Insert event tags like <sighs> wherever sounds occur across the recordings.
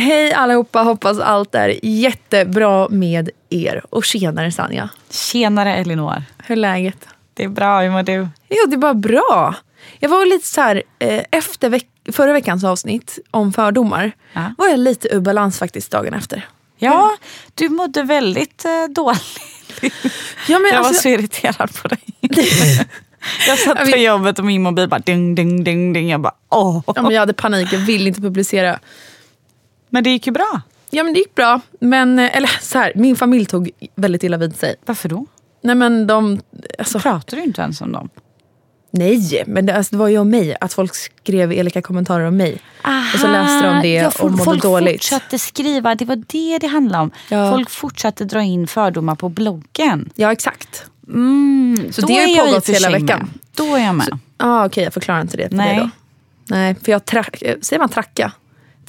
Hej allihopa, hoppas allt är jättebra med er. Och tjenare Sanja, Tjenare Elinor. hur är läget? Det är bra, hur mår du? Jo, det är bara bra. Jag var lite så här, eh, efter veck- förra veckans avsnitt om fördomar, Ja. var jag lite ur balans faktiskt dagen efter. Ja, du mådde väldigt eh, dåligt. Ja, men Jag var alltså, så irriterad på dig. <laughs> jag satt på jobbet och min mobil bara ding, ding, ding, ding. Jag bara åh. ja, men jag hade panik, jag ville inte publicera. Men det gick ju bra. Ja men det gick bra, men eh, eller så här, min familj tog väldigt illa vid sig. Varför då? Nej men de, alltså, Pratar du inte ens om dem? nej, men det, alltså, det var ju om mig, att folk skrev elaka kommentarer om mig. och så läste de det ja, och folk, mådde folk dåligt. fortsatte skriva, det var det det handlade om. Ja. Folk fortsatte dra in fördomar på bloggen. Ja exakt. Mm, Så det har ju och pågått hela veckan. Då är jag med. Ah, Okej, jag förklarar inte det för Nej. dig då. Nej, för jag track, eh, säger man tracka?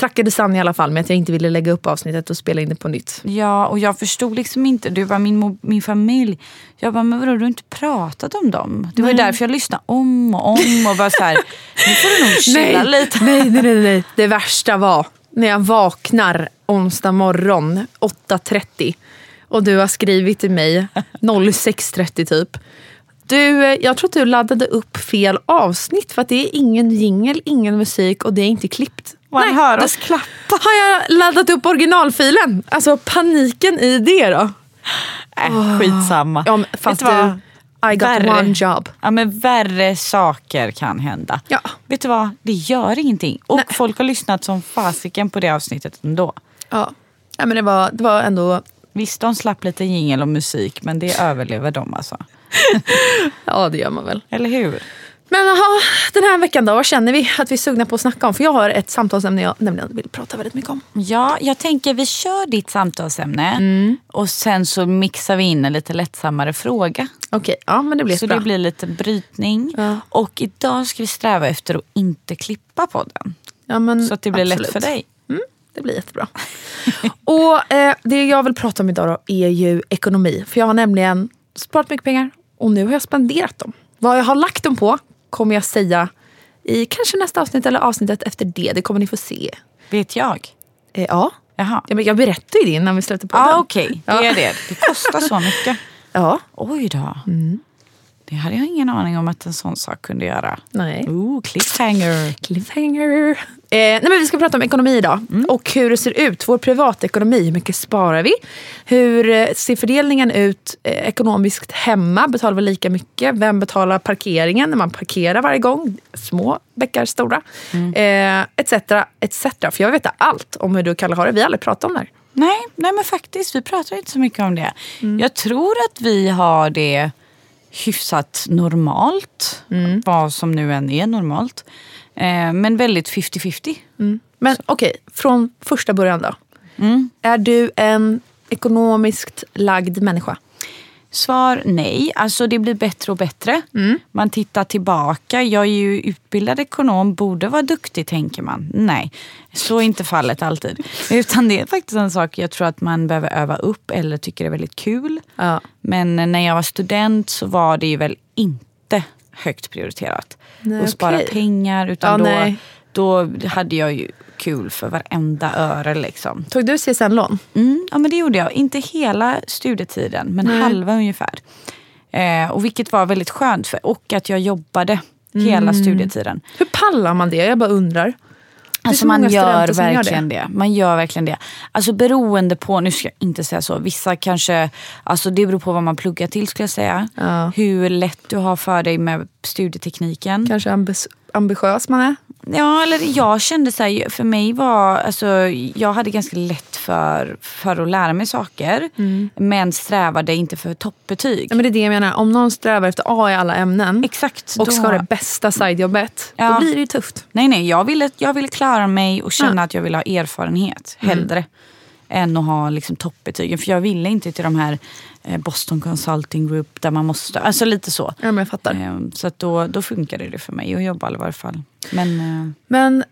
Trackade Sanna i alla fall med att jag inte ville lägga upp avsnittet och spela in det på nytt. Ja, och jag förstod liksom inte. Du var min, min familj. Jag bara, men vadå, du har inte pratat om dem? Det var ju därför jag lyssnade om och om och bara så här, <laughs> nu får du nog chilla lite. nej, nej, nej, nej. Det värsta var när jag vaknar onsdag morgon 8.30 och du har skrivit till mig 06.30 typ. Du, eh, jag tror att du laddade upp fel avsnitt för att det är ingen jingel, ingen musik och det är inte klippt. Man hör då oss klappa. Har jag laddat upp originalfilen? Alltså paniken i det då. Äh, skitsamma. Ja, men fast du, I got Värre. one job. Ja, men värre saker kan hända. Ja. Vet du vad? Det gör ingenting. Och Nej. folk har lyssnat som fasiken på det avsnittet ändå. Ja. Ja, men det, var, det var ändå... Visst, de slapp lite jingel och musik, men det överlever de alltså. <laughs> Ja, det gör man väl. Eller hur? Men aha, den här veckan då, vad känner vi att vi är sugna på att snacka om? För jag har ett samtalsämne jag nämligen vill prata väldigt mycket om. Ja, jag tänker vi kör ditt samtalsämne Mm. och sen så mixar vi in en lite lättsammare fråga. Okej, ja men det blir Så bra. det blir lite brytning. Ja. Och idag ska vi sträva efter att inte klippa podden. ja, men, Så att det blir absolut. lätt för dig. Det blir jättebra. <laughs> och eh, det jag vill prata om idag då är ju ekonomi. För jag har nämligen sparat mycket pengar och nu har jag spenderat dem. Vad jag har lagt dem på kommer jag säga i kanske nästa avsnitt eller avsnittet efter det. Det kommer ni få se. Vet jag? Eh, ja. Jaha. ja men jag berättade ju det innan vi släppte på den. okej. Det är det. Det kostar så mycket. <laughs> Ja, Oj då. Mm. Det hade jag ingen aning om att en sån sak kunde göra. nej. Ooh, cliffhanger. Cliffhanger. Eh, nej men vi ska prata om ekonomi idag. Och hur det ser ut. Vår privatekonomi. Hur mycket sparar vi? Hur eh, ser fördelningen ut eh, ekonomiskt hemma? Betalar vi lika mycket? Vem betalar parkeringen när man parkerar varje gång? Små bäckar stora. Eh, etc. etc. För jag vet allt om hur du och Kalle har det. Vi har aldrig pratat om det här. Nej, nej, men faktiskt. Vi pratar inte så mycket om det. Mm. Jag tror att vi har det hyfsat normalt. Mm. Vad som nu än är normalt. Eh, men väldigt 50-50. Men okej, från första början då. Är du en ekonomiskt lagd människa? Svar nej. Alltså det blir bättre och bättre. Man tittar tillbaka. Jag är ju utbildad ekonom, borde vara duktig tänker man. Nej, så är inte fallet alltid. <laughs> Utan det är faktiskt en sak jag tror att man behöver öva upp eller tycker är väldigt kul. Ja. Men när jag var student så var det ju väl inte högt prioriterat. Nej, att spara okej. pengar. Utan Ja, då, nej. då hade jag ju kul för varenda öre. Liksom. Tog du CSN-lån? Mm, ja men det gjorde jag. Inte hela studietiden men halva ungefär. Eh, och vilket var väldigt skönt. För, och att jag jobbade hela studietiden. Hur pallar man det? Jag bara undrar. Det Alltså så man gör som gör verkligen det. Man gör verkligen det. Alltså beroende på, nu ska jag inte säga så, vissa kanske, alltså det beror på vad man pluggar till skulle jag säga. Ja. Hur lätt du har för dig med studietekniken. Kanske ambis- ambitiös man är? Ja, eller jag kände så här, för mig var, alltså jag hade ganska lätt för, för att lära mig saker. Men strävade inte för toppbetyg. Mm. Ja, men det är det jag menar. Om någon strävar efter A i alla ämnen Exakt. och då- ska ha det bästa sidejobbet, Ja. då blir det ju tufft. Nej, nej, jag ville, jag ville klara mig och känna att jag ville ha erfarenhet hellre. Än att ha liksom, toppbetygen. För jag ville inte till de här eh, Boston Consulting Group där man måste, alltså lite så. Ja, men jag fattar. Eh, så då, då funkade det för mig att jobba i varje fall. Men eh, Men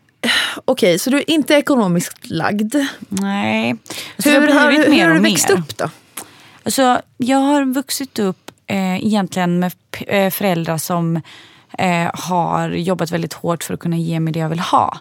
okej, så du är inte ekonomiskt lagd. nej. Alltså, Hur, har hur mer har du växt upp då? Alltså, jag har vuxit upp eh, egentligen med föräldrar som eh, har jobbat väldigt hårt för att kunna ge mig det jag vill ha.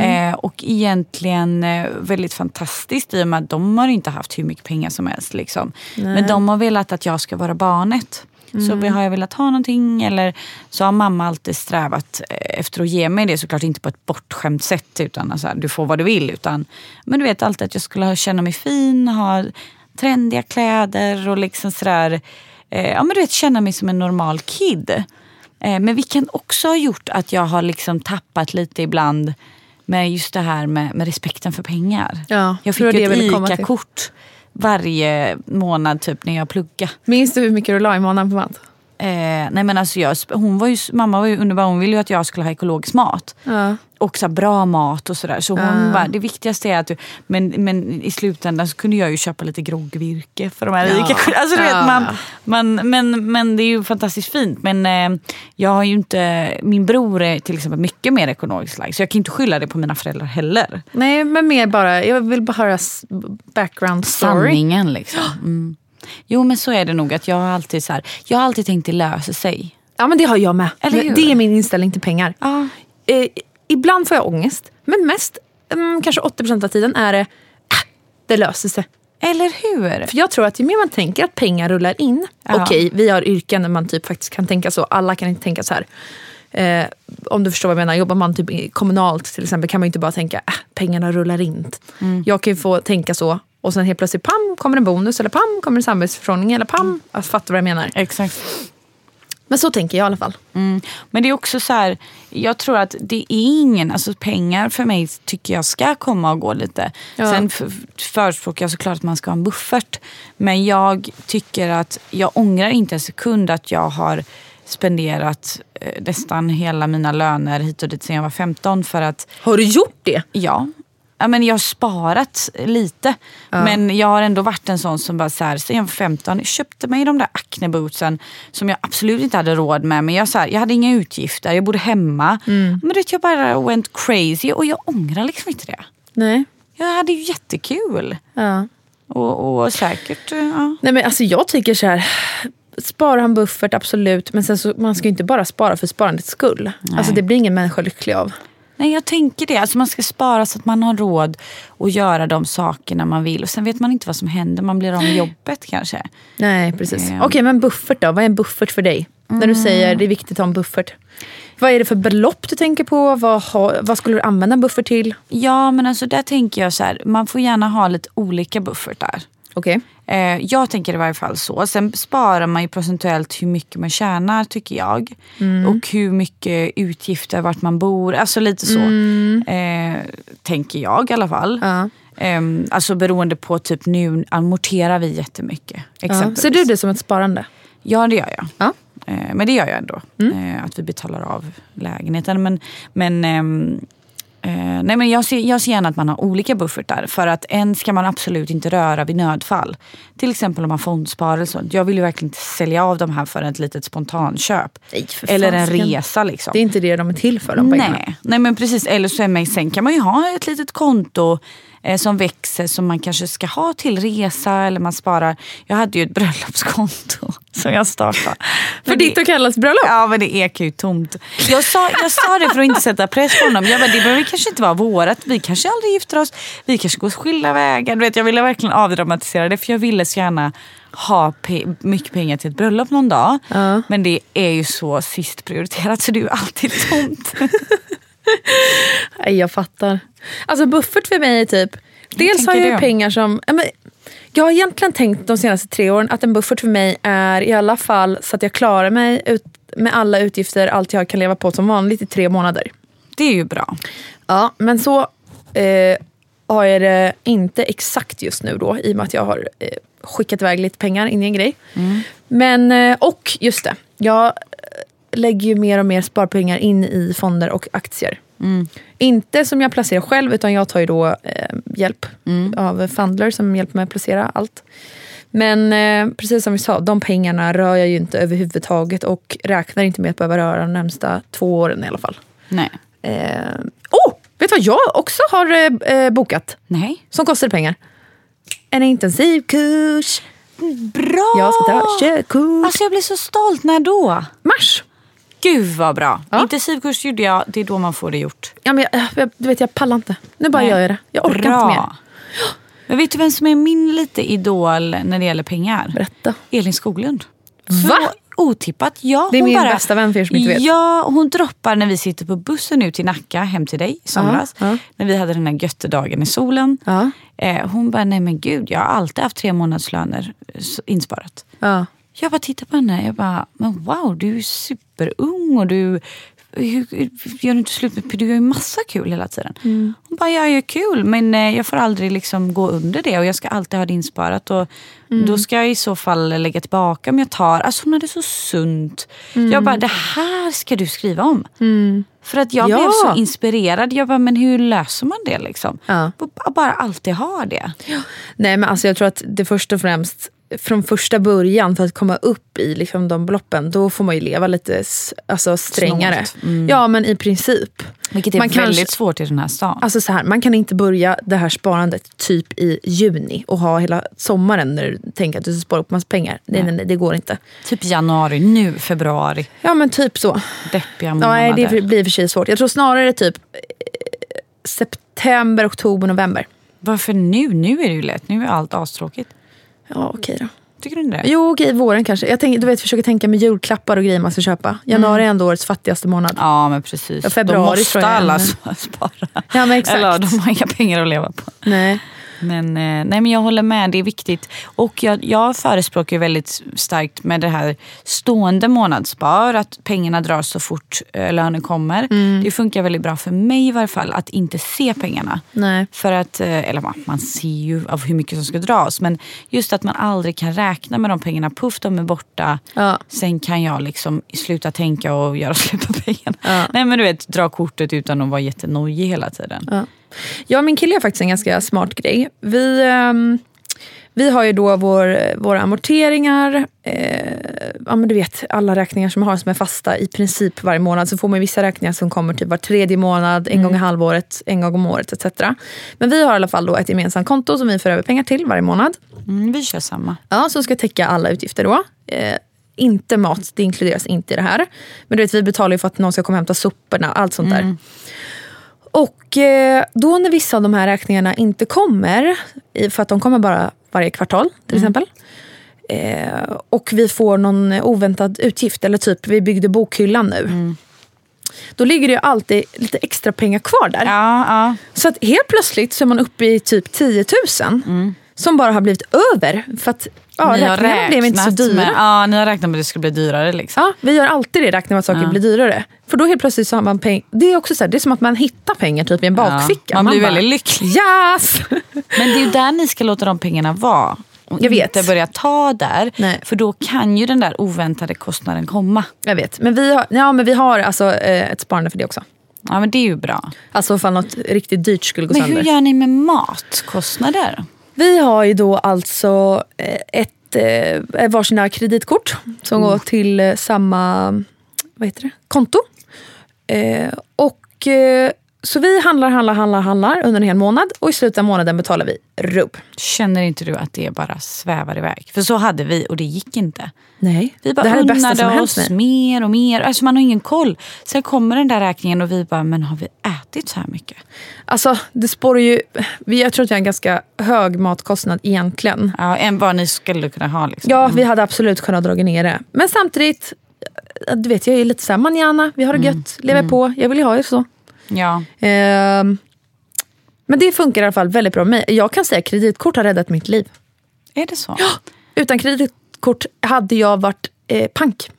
Eh, och egentligen eh, väldigt fantastiskt i och med att de har inte haft hur mycket pengar som helst. Liksom. Men de har velat att jag ska vara barnet. Så har jag velat ha någonting eller så har mamma alltid strävat eh, efter att ge mig det. Såklart inte på ett bortskämt sätt utan alltså, du får vad du vill. Utan, men du vet alltid att jag skulle ha- känna mig fin, ha trendiga kläder och liksom sådär. Eh, ja men du vet känna mig som en normal kid. Eh, men vilket också har gjort att jag har liksom tappat lite ibland med just det här med, med respekten för pengar. Ja, jag fick ju ett. ICA-kort varje månad typ när jag pluggade. Minns du hur mycket du la i månaden på mat? Eh, nej men alltså jag, hon var ju, mamma var ju underbar, hon ville ju att jag skulle ha ekologisk mat. Ja. Och så bra mat och sådär. Så hon bara, det viktigaste är att du... Men, men i slutändan så kunde jag ju köpa lite groggvirke för de här Ja. rika <laughs> alltså, du vet, Ja. man, man, men, men det är ju fantastiskt fint. Men eh, jag har ju inte... Min bror är till exempel mycket mer ekonomiskt lagd. Så jag kan inte skylla det på mina föräldrar heller. Nej, men mer bara, jag vill bara höra background story. Sanningen liksom. <gasps> Mm. Jo men så är det nog. att Jag har alltid så här, jag har alltid tänkt det löser sig. Ja, men det har jag med. Det är min inställning till pengar. Ja. Eh, ibland får jag ångest, men mest, mm, kanske 80% av tiden är det, äh, det löser sig. Eller hur? För jag tror att ju mer man tänker att pengar rullar in. Ja. Okej, vi har yrken där man typ faktiskt kan tänka så. Alla kan inte tänka så här. Eh, om du förstår vad jag menar. Jobbar man typ kommunalt till exempel kan man inte bara tänka äh, pengarna rullar in. Jag kan ju få tänka så och sen helt plötsligt pam kommer en bonus eller pam kommer en samhällsförfrågning eller pam. Jag fattar vad jag menar. Exakt. Men så tänker jag i alla fall. Mm. Men det är också så här, jag tror att det är ingen, alltså pengar för mig tycker jag ska komma och gå lite. Ja. Sen förespråkar jag såklart att man ska ha en buffert. Men jag tycker att, jag ångrar inte en sekund att jag har spenderat eh, nästan hela mina löner hit och dit sen jag var 15 för att Har du gjort det? Ja. Ja men jag har sparat lite. Men jag har ändå varit en sån som bara så här, sen jag var 15 jag köpte mig de där Acne bootsen som jag absolut inte hade råd med. Men jag, så här, jag hade inga utgifter, jag bodde hemma. Men du vet, jag bara went crazy och jag ångrar liksom inte det. Nej. Jag hade ju jättekul. Ja. Och, och säkert, ja. Nej men alltså jag tycker så här. Spara en buffert, absolut. Men sen så, man ska ju inte bara spara för sparandets skull. Alltså det blir ingen människa lycklig av. Nej jag tänker det. Alltså man ska spara så att man har råd att göra de sakerna man vill. Och sen vet man inte vad som händer. Man blir av med jobbet kanske. Nej, precis. Mm. Okej, men buffert då? Vad är en buffert för dig? När du säger det är viktigt att ha en buffert. Vad är det för belopp du tänker på? Vad, har, vad skulle du använda en buffert till? Ja men alltså där tänker jag så här. Man får gärna ha lite olika buffertar. Okej. Eh, jag tänker i varje fall så. Sen sparar man ju procentuellt hur mycket man tjänar tycker jag. Och hur mycket utgifter, vart man bor. Alltså lite så. Eh, tänker jag i alla fall. Ja. Eh, alltså beroende på typ nu amorterar vi jättemycket. Exempelvis. Ser du det som ett sparande? Ja det gör jag. Ja. Eh, men det gör jag ändå. Eh, att vi betalar av lägenheten. Men, men ehm, Eh, nej men jag, ser, jag ser gärna att man har olika buffertar. För att en ska man absolut inte röra vid nödfall. Till exempel om man fondsparar eller så. Jag vill ju verkligen inte sälja av de här för ett litet spontanköp. Nej, eller en resa liksom. Det är inte det de är till för, de pengarna. Nej, nej men precis. Eller så är man, sen kan man ju ha ett litet konto eh, som växer som man kanske ska ha till resa eller man sparar. Jag hade ju ett bröllopskonto <laughs> som jag startade. För ditt och Kallas bröllop? Ja men det ekar ju tomt. Jag sa, jag sa det för att inte sätta press på honom. Jag bara, det behöver kanske inte vara vårat. Vi kanske aldrig gifter oss. Vi kanske går skilda vägar. Du vet, jag ville verkligen avdramatisera det för jag ville så gärna ha pe- mycket pengar till ett bröllop någon dag. Ja. Men det är ju så sist prioriterat så det är ju alltid tomt. <laughs> Nej, jag fattar. Alltså buffert för mig är typ... Dels har jag du? pengar som... men, jag har egentligen tänkt de senaste tre åren att en buffert för mig är i alla fall så att jag klarar mig ut, med alla utgifter, allt jag kan leva på som vanligt i tre månader. Det är ju bra. Ja, men så eh, har jag det inte exakt just nu då i och med att jag har eh, skickat iväg lite pengar in i en grej. Men, eh, och just det, jag lägger ju mer och mer sparpengar in i fonder och aktier. Inte som jag placerar själv utan jag tar ju då eh, hjälp av Fundler som hjälper mig att placera allt. Men eh, precis som vi sa, de pengarna rör jag ju inte överhuvudtaget och räknar inte med att behöva röra de närmsta två åren i alla fall. Nej. Eh, oh, vet du vad jag också har eh, eh, bokat? Nej. Som kostar pengar. En intensivkurs. Bra! Jag ska ta körkort. Alltså jag blir så stolt. När då? Mars. Gud vad bra. Ja. Intensivkurs gjorde jag. Det är då man får det gjort. Ja, men jag, jag, du vet, jag pallar inte. Nu bara Nej. gör jag det. Jag orkar Bra. inte mer. Men vet du vem som är min lite idol när det gäller pengar? Berätta. Elin Skoglund. Va? Så otippat. Ja, Det är hon min bara, bästa vän för er som inte vet. Ja, hon droppar när vi sitter på bussen ut till Nacka hem till dig i somras. Ja, ja. När vi hade den här göttedagen i solen. Ja. Eh, hon bara, nej men gud jag har alltid haft tre månadslöner insparat. Ja. Jag bara tittar på henne. Jag bara, men wow, du är superung och du gör du inte slut med Du gör ju massa kul hela tiden. Mm. Hon bara, jag gör kul men eh, jag får aldrig liksom gå under det och jag ska alltid ha det insparat. Och Mm. Då ska jag i så fall lägga tillbaka om jag tar. Alltså hon hade så sunt. Mm. Jag bara, det här ska du skriva om. För att jag Ja. blev så inspirerad. Jag bara, men hur löser man det liksom? Ja. Bara alltid ha det. Nej men alltså jag tror att det först och främst från första början för att komma upp i liksom de beloppen då får man ju leva lite alltså, strängare. Mm. Ja men i princip. Vilket är Man väldigt kanske- svårt i den här stan. Alltså så här, man kan inte börja det här sparandet typ i juni och ha hela sommaren när du tänker att du ska spara upp massa pengar. Nej, nej, nej, det går inte. Typ januari, nu februari. Ja men typ så. Deppiga Ja, månader. nej, det blir för sig svårt. Jag tror snarare typ eh, september, oktober, november. Varför nu? Nu är det ju lätt. Nu är allt astråkigt. Ja okej då. Tycker du inte det? Jo okej, våren kanske. Jag tänker, du vet, försöker tänka med julklappar och grejer man ska köpa. Januari är ändå årets fattigaste månad. Ja men precis. Ja, februari Då måste tror jag alla är- spara. Ja men exakt. Eller de har inga pengar att leva på. Nej. Men, eh, nej, men jag håller med, det är viktigt. Och jag, jag förespråkar väldigt starkt med det här stående månadsspar, att pengarna dras så fort eh, lönen kommer. Mm. Det funkar väldigt bra för mig i varje fall, att inte se pengarna. Nej. För att, eh, eller man, man ser ju av hur mycket som ska dras, men just att man aldrig kan räkna med de pengarna. Puff, de är borta. Ja. Sen kan jag liksom sluta tänka och göra <laughs> slut på pengarna. Ja. Nej men du vet, dra kortet utan att vara jättenojig hela tiden. Ja. Jag och min kille har faktiskt en ganska smart grej. Vi, ehm, vi har ju då vår, våra amorteringar, eh, ja, men du vet alla räkningar som har som är fasta i princip varje månad. Så får man vissa räkningar som kommer typ var tredje månad, en gång i halvåret, en gång om året etc. Men vi har i alla fall då ett gemensamt konto som vi får över pengar till varje månad. Mm, vi kör samma. Ja, som ska täcka alla utgifter då. Eh, inte mat, det inkluderas inte i det här. Men du vet, vi betalar ju för att någon ska komma och hämta soporna, allt sånt där. Och eh, då när vissa av de här räkningarna inte kommer, för att de kommer bara varje kvartal till exempel. Eh, och vi får någon oväntad utgift, eller typ vi byggde bokhyllan nu. Då ligger det ju alltid lite extra pengar kvar där. Ja, ja. Så att helt plötsligt så är man uppe i typ 10 000 som bara har blivit över. För att ja, Ni har räkningarna blev inte så dyra. Med, ja, ni har räknat med att det skulle bli dyrare. Liksom. Ja, vi gör alltid det, räknar med att saker blir dyrare. För då helt plötsligt så har man pengar. Det är också så här, det är som att man hittar pengar typ i en bakficka. man blir bara, väldigt lycklig. Yes! <laughs> Men det är ju där ni ska låta de pengarna vara. Och Jag vet. inte börja ta där. Nej. För då kan ju den där oväntade kostnaden komma. Jag vet, men vi har, ja, men vi har alltså, eh, ett sparande för det också. Ja men det är ju bra. Alltså ifall något riktigt dyrt skulle gå Men sönder. hur gör ni med matkostnader? Vi har ju då alltså eh, ett eh, varsina kreditkort som går till eh, samma vad heter det? konto. Och, så vi handlar, handlar, handlar, handlar under en hel månad och i slutet av månaden betalar vi rubb. Känner inte du att det bara svävar iväg? För så hade vi och det gick inte. Nej, Vi bara det här är det bästa som hänt oss mig. mer och mer. Alltså man har ingen koll. Sen kommer den där räkningen och vi bara, men har vi ätit så här mycket? Alltså, det spårar ju... vi- Jag tror att jag har en ganska hög matkostnad egentligen. Ja, än vad ni skulle kunna ha. Liksom. Ja, vi hade absolut kunnat dra ner det. Men samtidigt, du vet, jag är lite såhär manjana, vi har det gött, lever på. Jag vill ju ha det så. Ja. Ehm, men det funkar i alla fall väldigt bra med mig. Jag kan säga att kreditkort har räddat mitt liv. Är det så? Utan kreditkort hade jag varit eh, pank.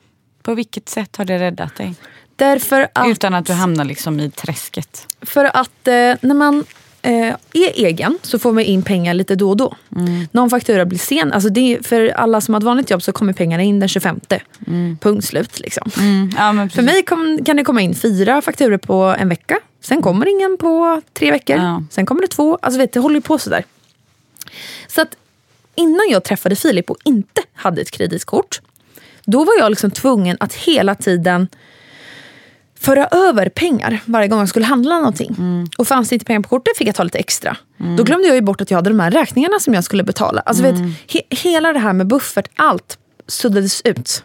På vilket sätt har det räddat dig? Därför att, Utan att du hamnar liksom i träsket. för att eh, när man eh, är egen så får man in pengar lite då och då. Någon faktura blir sen. Alltså för alla som har ett vanligt jobb så kommer pengarna in den 25. Punkt slut. Liksom. Ja, men För mig kom, kan det komma in fyra fakturer på en vecka. Sen kommer ingen på tre veckor. Ja. Sen kommer det två. Alltså vet, det håller ju på sådär. Så att innan jag träffade Filip och inte hade ett kreditkort. Då var jag liksom tvungen att hela tiden föra över pengar varje gång jag skulle handla någonting. Och fanns det inte pengar på kortet fick jag ta lite extra. Då glömde jag ju bort att jag hade de här räkningarna som jag skulle betala. Alltså vet, he, hela det här med buffert, allt suddades ut.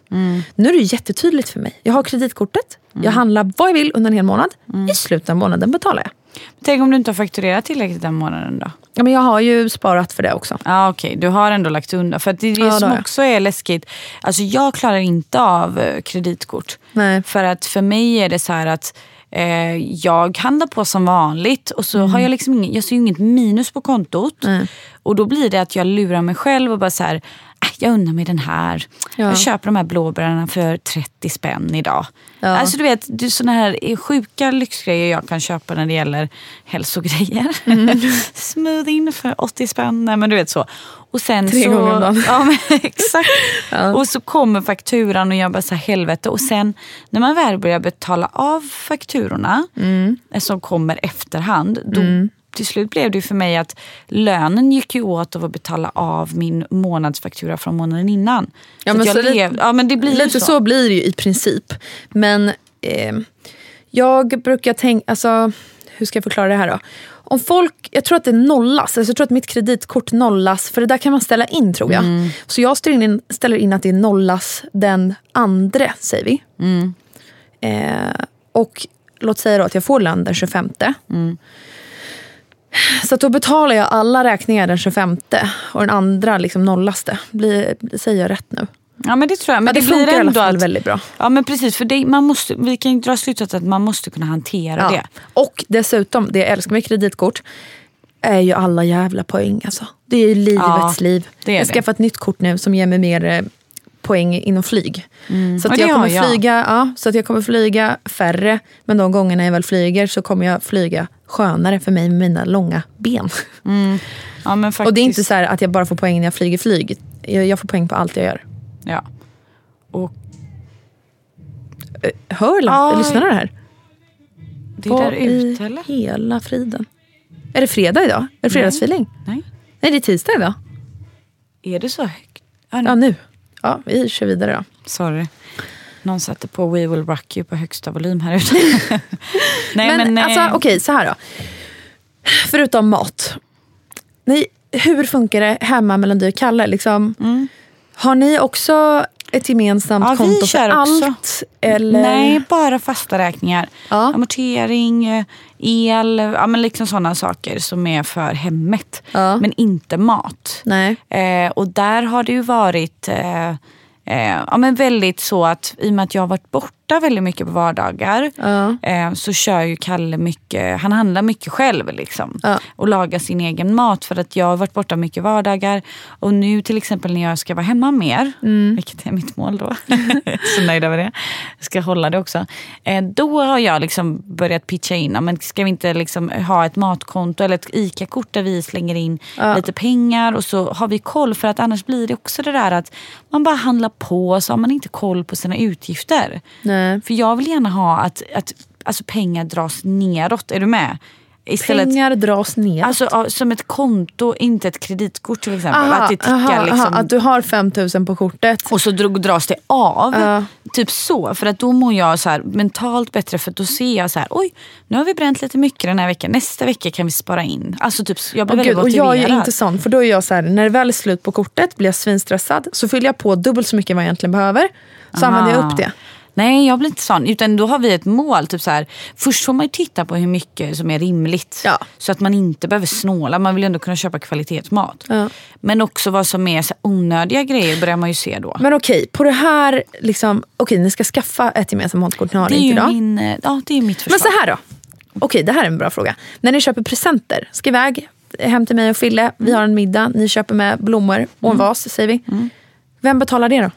Nu är det jättetydligt för mig. Jag har kreditkortet, jag handlar vad jag vill under en hel månad. I slutet av månaden betalar jag. Tänk om du inte har fakturerat tillräckligt den månaden då? Ja, men jag har ju sparat för det också. Ja okej, du har ändå lagt undan. För det är det Ja, som också är läskigt. Alltså jag klarar inte av eh, kreditkort. Nej. För att för mig är det så att eh, jag handlar på som vanligt och så Mm. har jag liksom ingen, jag ser inget minus på kontot. Och då blir det att jag lurar mig själv och bara så här, "Äh, jag unnar mig den här. Ja. Jag köper de här blåbärarna för 30 spänn idag. Ja. Alltså du vet, det är såna här sjuka lyxgrejer jag kan köpa när det gäller hälsogrejer. Mm. <laughs> Smoothie för 80 spänn. Nej, men du vet så. Och sen Tre så, gånger om dagen. Ja, men, <laughs> exakt. Och så kommer fakturan och jag bara så här, helvete. Och sen när man väl börjar betala av fakturorna Mm. eh, som kommer efterhand. Då, Till slut blev det för mig att lönen gick ju åt av att betala av min månadsfaktura från månaden innan. Ja, Så men så jag lite- lev, ja, men det blir Lite så. blir det ju i princip. Men eh, jag brukar tänka, alltså hur ska jag förklara det här då? Om folk, jag tror att det nollas, alltså jag tror att mitt kreditkort nollas, för det där kan man ställa in tror jag. Så jag ställer in, ställer in att det nollas den andra, säger vi. Eh, och låt säga att jag får lön den 25. Så då betalar jag alla räkningar den 25 och den andra liksom nollas det. Blir, säger jag rätt nu? Ja men det tror jag. Men Ja, det det, blir funkar i alla ändå fall att, väldigt bra. Ja men precis, för det, man måste, vi kan dra slutsatsen att man måste kunna hantera det. Och dessutom, det jag älskar med kreditkort är ju alla jävla poäng. Alltså. Det är ju livets Ja, liv. jag det. skaffar ett nytt kort nu som ger mig mer eh, poäng inom flyg. Så, Mm. Och att jag kommer jag. Flyga, ja, så att jag kommer flyga färre. Men de gångerna jag väl flyger så kommer jag flyga skönare för mig med mina långa ben. Ja, men faktiskt, Och det är inte så här att jag bara får poäng när jag flyger flyg. Jag, jag får poäng på allt jag gör. Ja. Och Hör Aj. lyssnarna det här? det är där ute eller? hela friden? Är det fredag idag? Är det fredagsfeeling? Nej. Nej, det är tisdag idag. Är det så högt? Ja, Ja, nu. Ja, vi kör vidare då. Sorry. Någon satte på We Will Rock You på högsta volym här ute. <laughs> Nej, men eh, alltså, okej, så här då. Förutom mat. Ni, hur funkar det hemma mellan dig och Kalle? Liksom, Har ni också ett gemensamt. Ja, konto för kör också. allt? Eller? Nej, bara fasta räkningar. Ja. Amortering, eh, el, ja, men liksom sådana saker som är för hemmet. Ja. Men inte mat. Nej. Eh, och där har det ju varit eh, eh, ja, men väldigt så att i och med att jag har varit borta väldigt mycket på vardagar eh, så kör ju Kalle mycket, han handlar mycket själv liksom. Ja. Och lagar sin egen mat för att jag har varit borta mycket vardagar. Och nu till exempel när jag ska vara hemma mer, Mm. vilket är mitt mål då. <laughs> så nöjd över det. Jag ska hålla det också. Eh, då har jag liksom börjat pitcha in, men ska vi inte liksom ha ett matkonto eller ett ICA-kort där vi slänger in Ja. lite pengar och så har vi koll. För att annars blir det också det där att man bara handlar på så har man inte koll på sina utgifter. Nej. För jag vill gärna ha att, att alltså pengar dras neråt. Är du med? Istället, Pengar dras ner. Alltså som ett konto, inte ett kreditkort till exempel. Aha, att det tickar aha, liksom. aha, att du har 5000 på kortet. Och så dras det av. Ja. Typ så. För att då mår jag så här, mentalt bättre. För då ser jag så här, oj nu har vi bränt lite mycket den här veckan. Nästa vecka kan vi spara in. Alltså typ, jag blir Åh, väldigt Gud, och motiverad. jag är inte sån, för då är jag så här, när det väl är slut på kortet blir jag svinstressad. Så fyller jag på dubbelt så mycket vad jag egentligen behöver. Så använder jag upp det. Nej jag blir inte sån. Utan då har vi ett mål. Typ så här, först får man ju titta på hur mycket som är rimligt. Ja. Så att man inte behöver snåla. Man vill ändå kunna köpa kvalitetsmat. Ja. Men också vad som är så onödiga grejer börjar man ju se då. Men okej, på det här, liksom, okej ni ska skaffa ett gemensamt matkort, ni har det är inte idag. min, eh, ja, det är mitt Men förslag. så här då. Okej, det här är en bra fråga. När ni köper presenter, ska iväg hem till mig och Fille. Vi har en middag, ni köper med blommor och en vas säger vi. Vem betalar det då?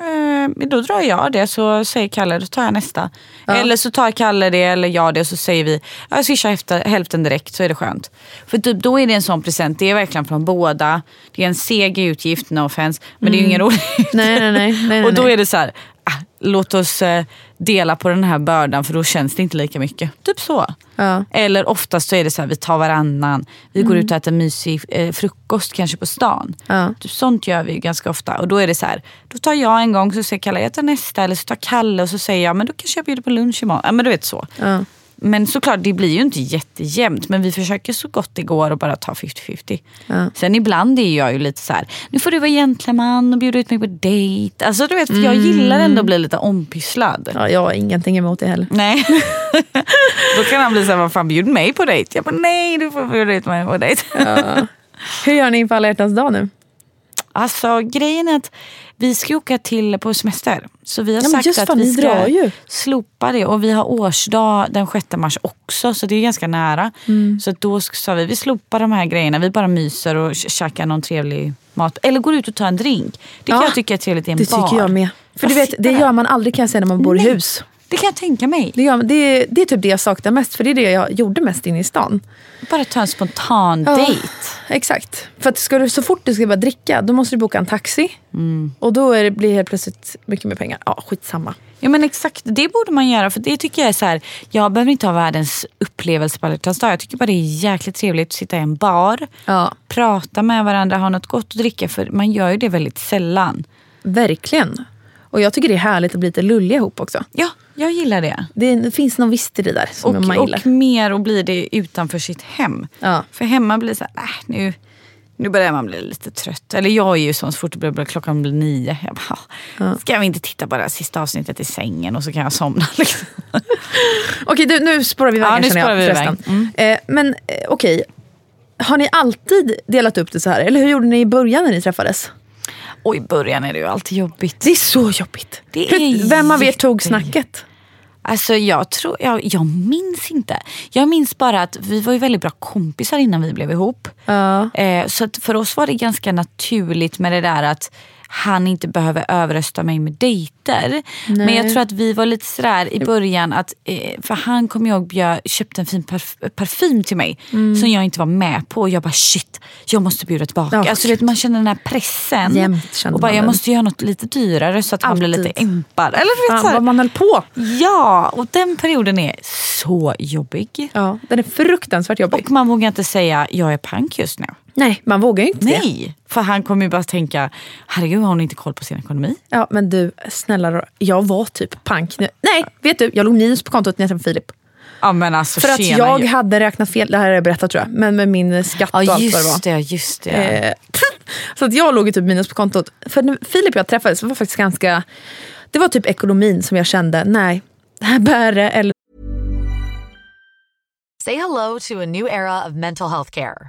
Eh, då drar jag det så säger Kalle, då tar jag nästa. Eller så tar Kalle det eller jag det och så säger vi, "Ja, jag swishar efter, hälften direkt så är det skönt. För typ, då är det en sån present, det är verkligen från båda. Det är en seg utgift, no offense. Men det är ju ingen rolig. Nej, nej, nej. nej, <laughs> och då är det så här, låt oss eh, dela på den här bördan för då känns det inte lika mycket. Typ så. Ja. Eller oftast så är det så här, vi tar varannan. Vi går ut och äter mysig eh, frukost kanske på stan. Ja. Typ sånt gör vi ganska ofta. Och då är det så här, då tar jag en gång så säger Kalle jag tar nästa. Eller så tar Kalle och så säger jag men då kanske jag bjuder på lunch imorgon. Ja men du vet så. Ja. Men såklart det blir ju inte jättejämnt. Men vi försöker så gott det går att bara ta 50-50. Ja. Sen ibland är jag ju lite så här, nu får du vara gentleman och bjuda ut mig på dejt. Alltså du vet, för jag Mm. gillar ändå att bli lite ompysslad. Ja, jag har ingenting emot det heller. Nej. <laughs> Då kan han bli såhär, vad fan bjud mig på dejt? Jag bara, nej du får bjuda ut mig på dejt. <laughs> Hur gör ni inför alla hjärtans dag nu? Alltså grejen är att vi ska åka till på semester. Så vi har Ja, sagt att fan, vi ska slopa det. Och vi har årsdag den 6 mars också. Så det är ganska nära. Mm. Så då sa vi, vi slopar de här grejerna. Vi bara myser och kä- käkar någon trevlig mat. Eller går ut och tar en drink. Det kan Ja, jag tycka är trevligt i en Det bar. tycker jag med. För du vet, det gör man aldrig kan jag säga när man bor i Nej. hus. Det kan jag tänka mig. Det, man- det, det är typ det jag saknar mest, för det är det jag gjorde mest inne i stan. Bara ta en spontan Ja. dejt. Exakt. För att ska du, så fort du ska börja dricka, då måste du boka en taxi. Mm. Och då är det, blir det helt plötsligt mycket mer pengar. Ja, skitsamma. Ja men exakt, det borde man göra. För det tycker jag är så här, jag behöver inte ha världens upplevelse på alla dag. Jag tycker bara det är jäkligt trevligt att sitta i en bar, Ja, prata med varandra, ha något gott att dricka. För man gör ju det väldigt sällan. verkligen. Och jag tycker det är härligt att bli lite lulliga ihop också. Ja, jag gillar det. Det, det finns någon visst i det där som Och, man gillar. och mer att bli det utanför sitt hem. Ja. För hemma blir det så här, äh, nu, nu börjar man bli lite trött. Eller jag är ju sån så fort det börjar, klockan blir nio. Jag bara, ja. Ska vi inte titta på det här sista avsnittet i sängen och så kan jag somna. <laughs> Liksom. Okej, du, nu spårar vi iväg Ja, nu känner jag. vi förresten. iväg. Eh, men eh, okej, har ni alltid delat upp det så här? Eller hur gjorde ni i början när ni träffades? Och i början är det ju alltid jobbigt. Det är så jobbigt. Det är Vem av er tog snacket? Alltså jag tror, jag, jag minns inte. Jag minns bara att vi var ju väldigt bra kompisar innan vi blev ihop. Ja. Eh, så för oss var det ganska naturligt med det där att han inte behöver överrösta mig med dejter. Men jag tror att vi var lite sådär i början att, eh, för han kom jag ihåg bjöd, köpte en fin parf- parfym till mig som jag inte var med på. Och jag bara shit, jag måste bjuda tillbaka. Ja. Alltså, vet, man känner den här pressen. Jämt och bara, jag måste göra något lite dyrare så att han blir lite Alltid. impad. Eller vet, Fan vad man höll på. Ja, och den perioden är så jobbig. Ja, den är fruktansvärt jobbig. Och man vågar inte säga jag är pank just nu. Nej, man vågar ju inte det. Nej, för han kommer ju bara tänka herregud har hon inte koll på sin ekonomi? Ja, men du, snälla då. Jag var typ pank nu. Nej, vet du, jag låg minus på kontot när jag träffade Filip. Ja men alltså För att tjena jag ju. hade räknat fel, det här har jag berättat tror jag, men med min skatt och Ja allt vad det var. just det, just det. Eh, <laughs> så att jag låg ju typ minus på kontot. För när Filip och jag träffades var faktiskt ganska... Det var typ ekonomin som jag kände, nej, det här bär det. Eller Say hello to a new era of mental health care.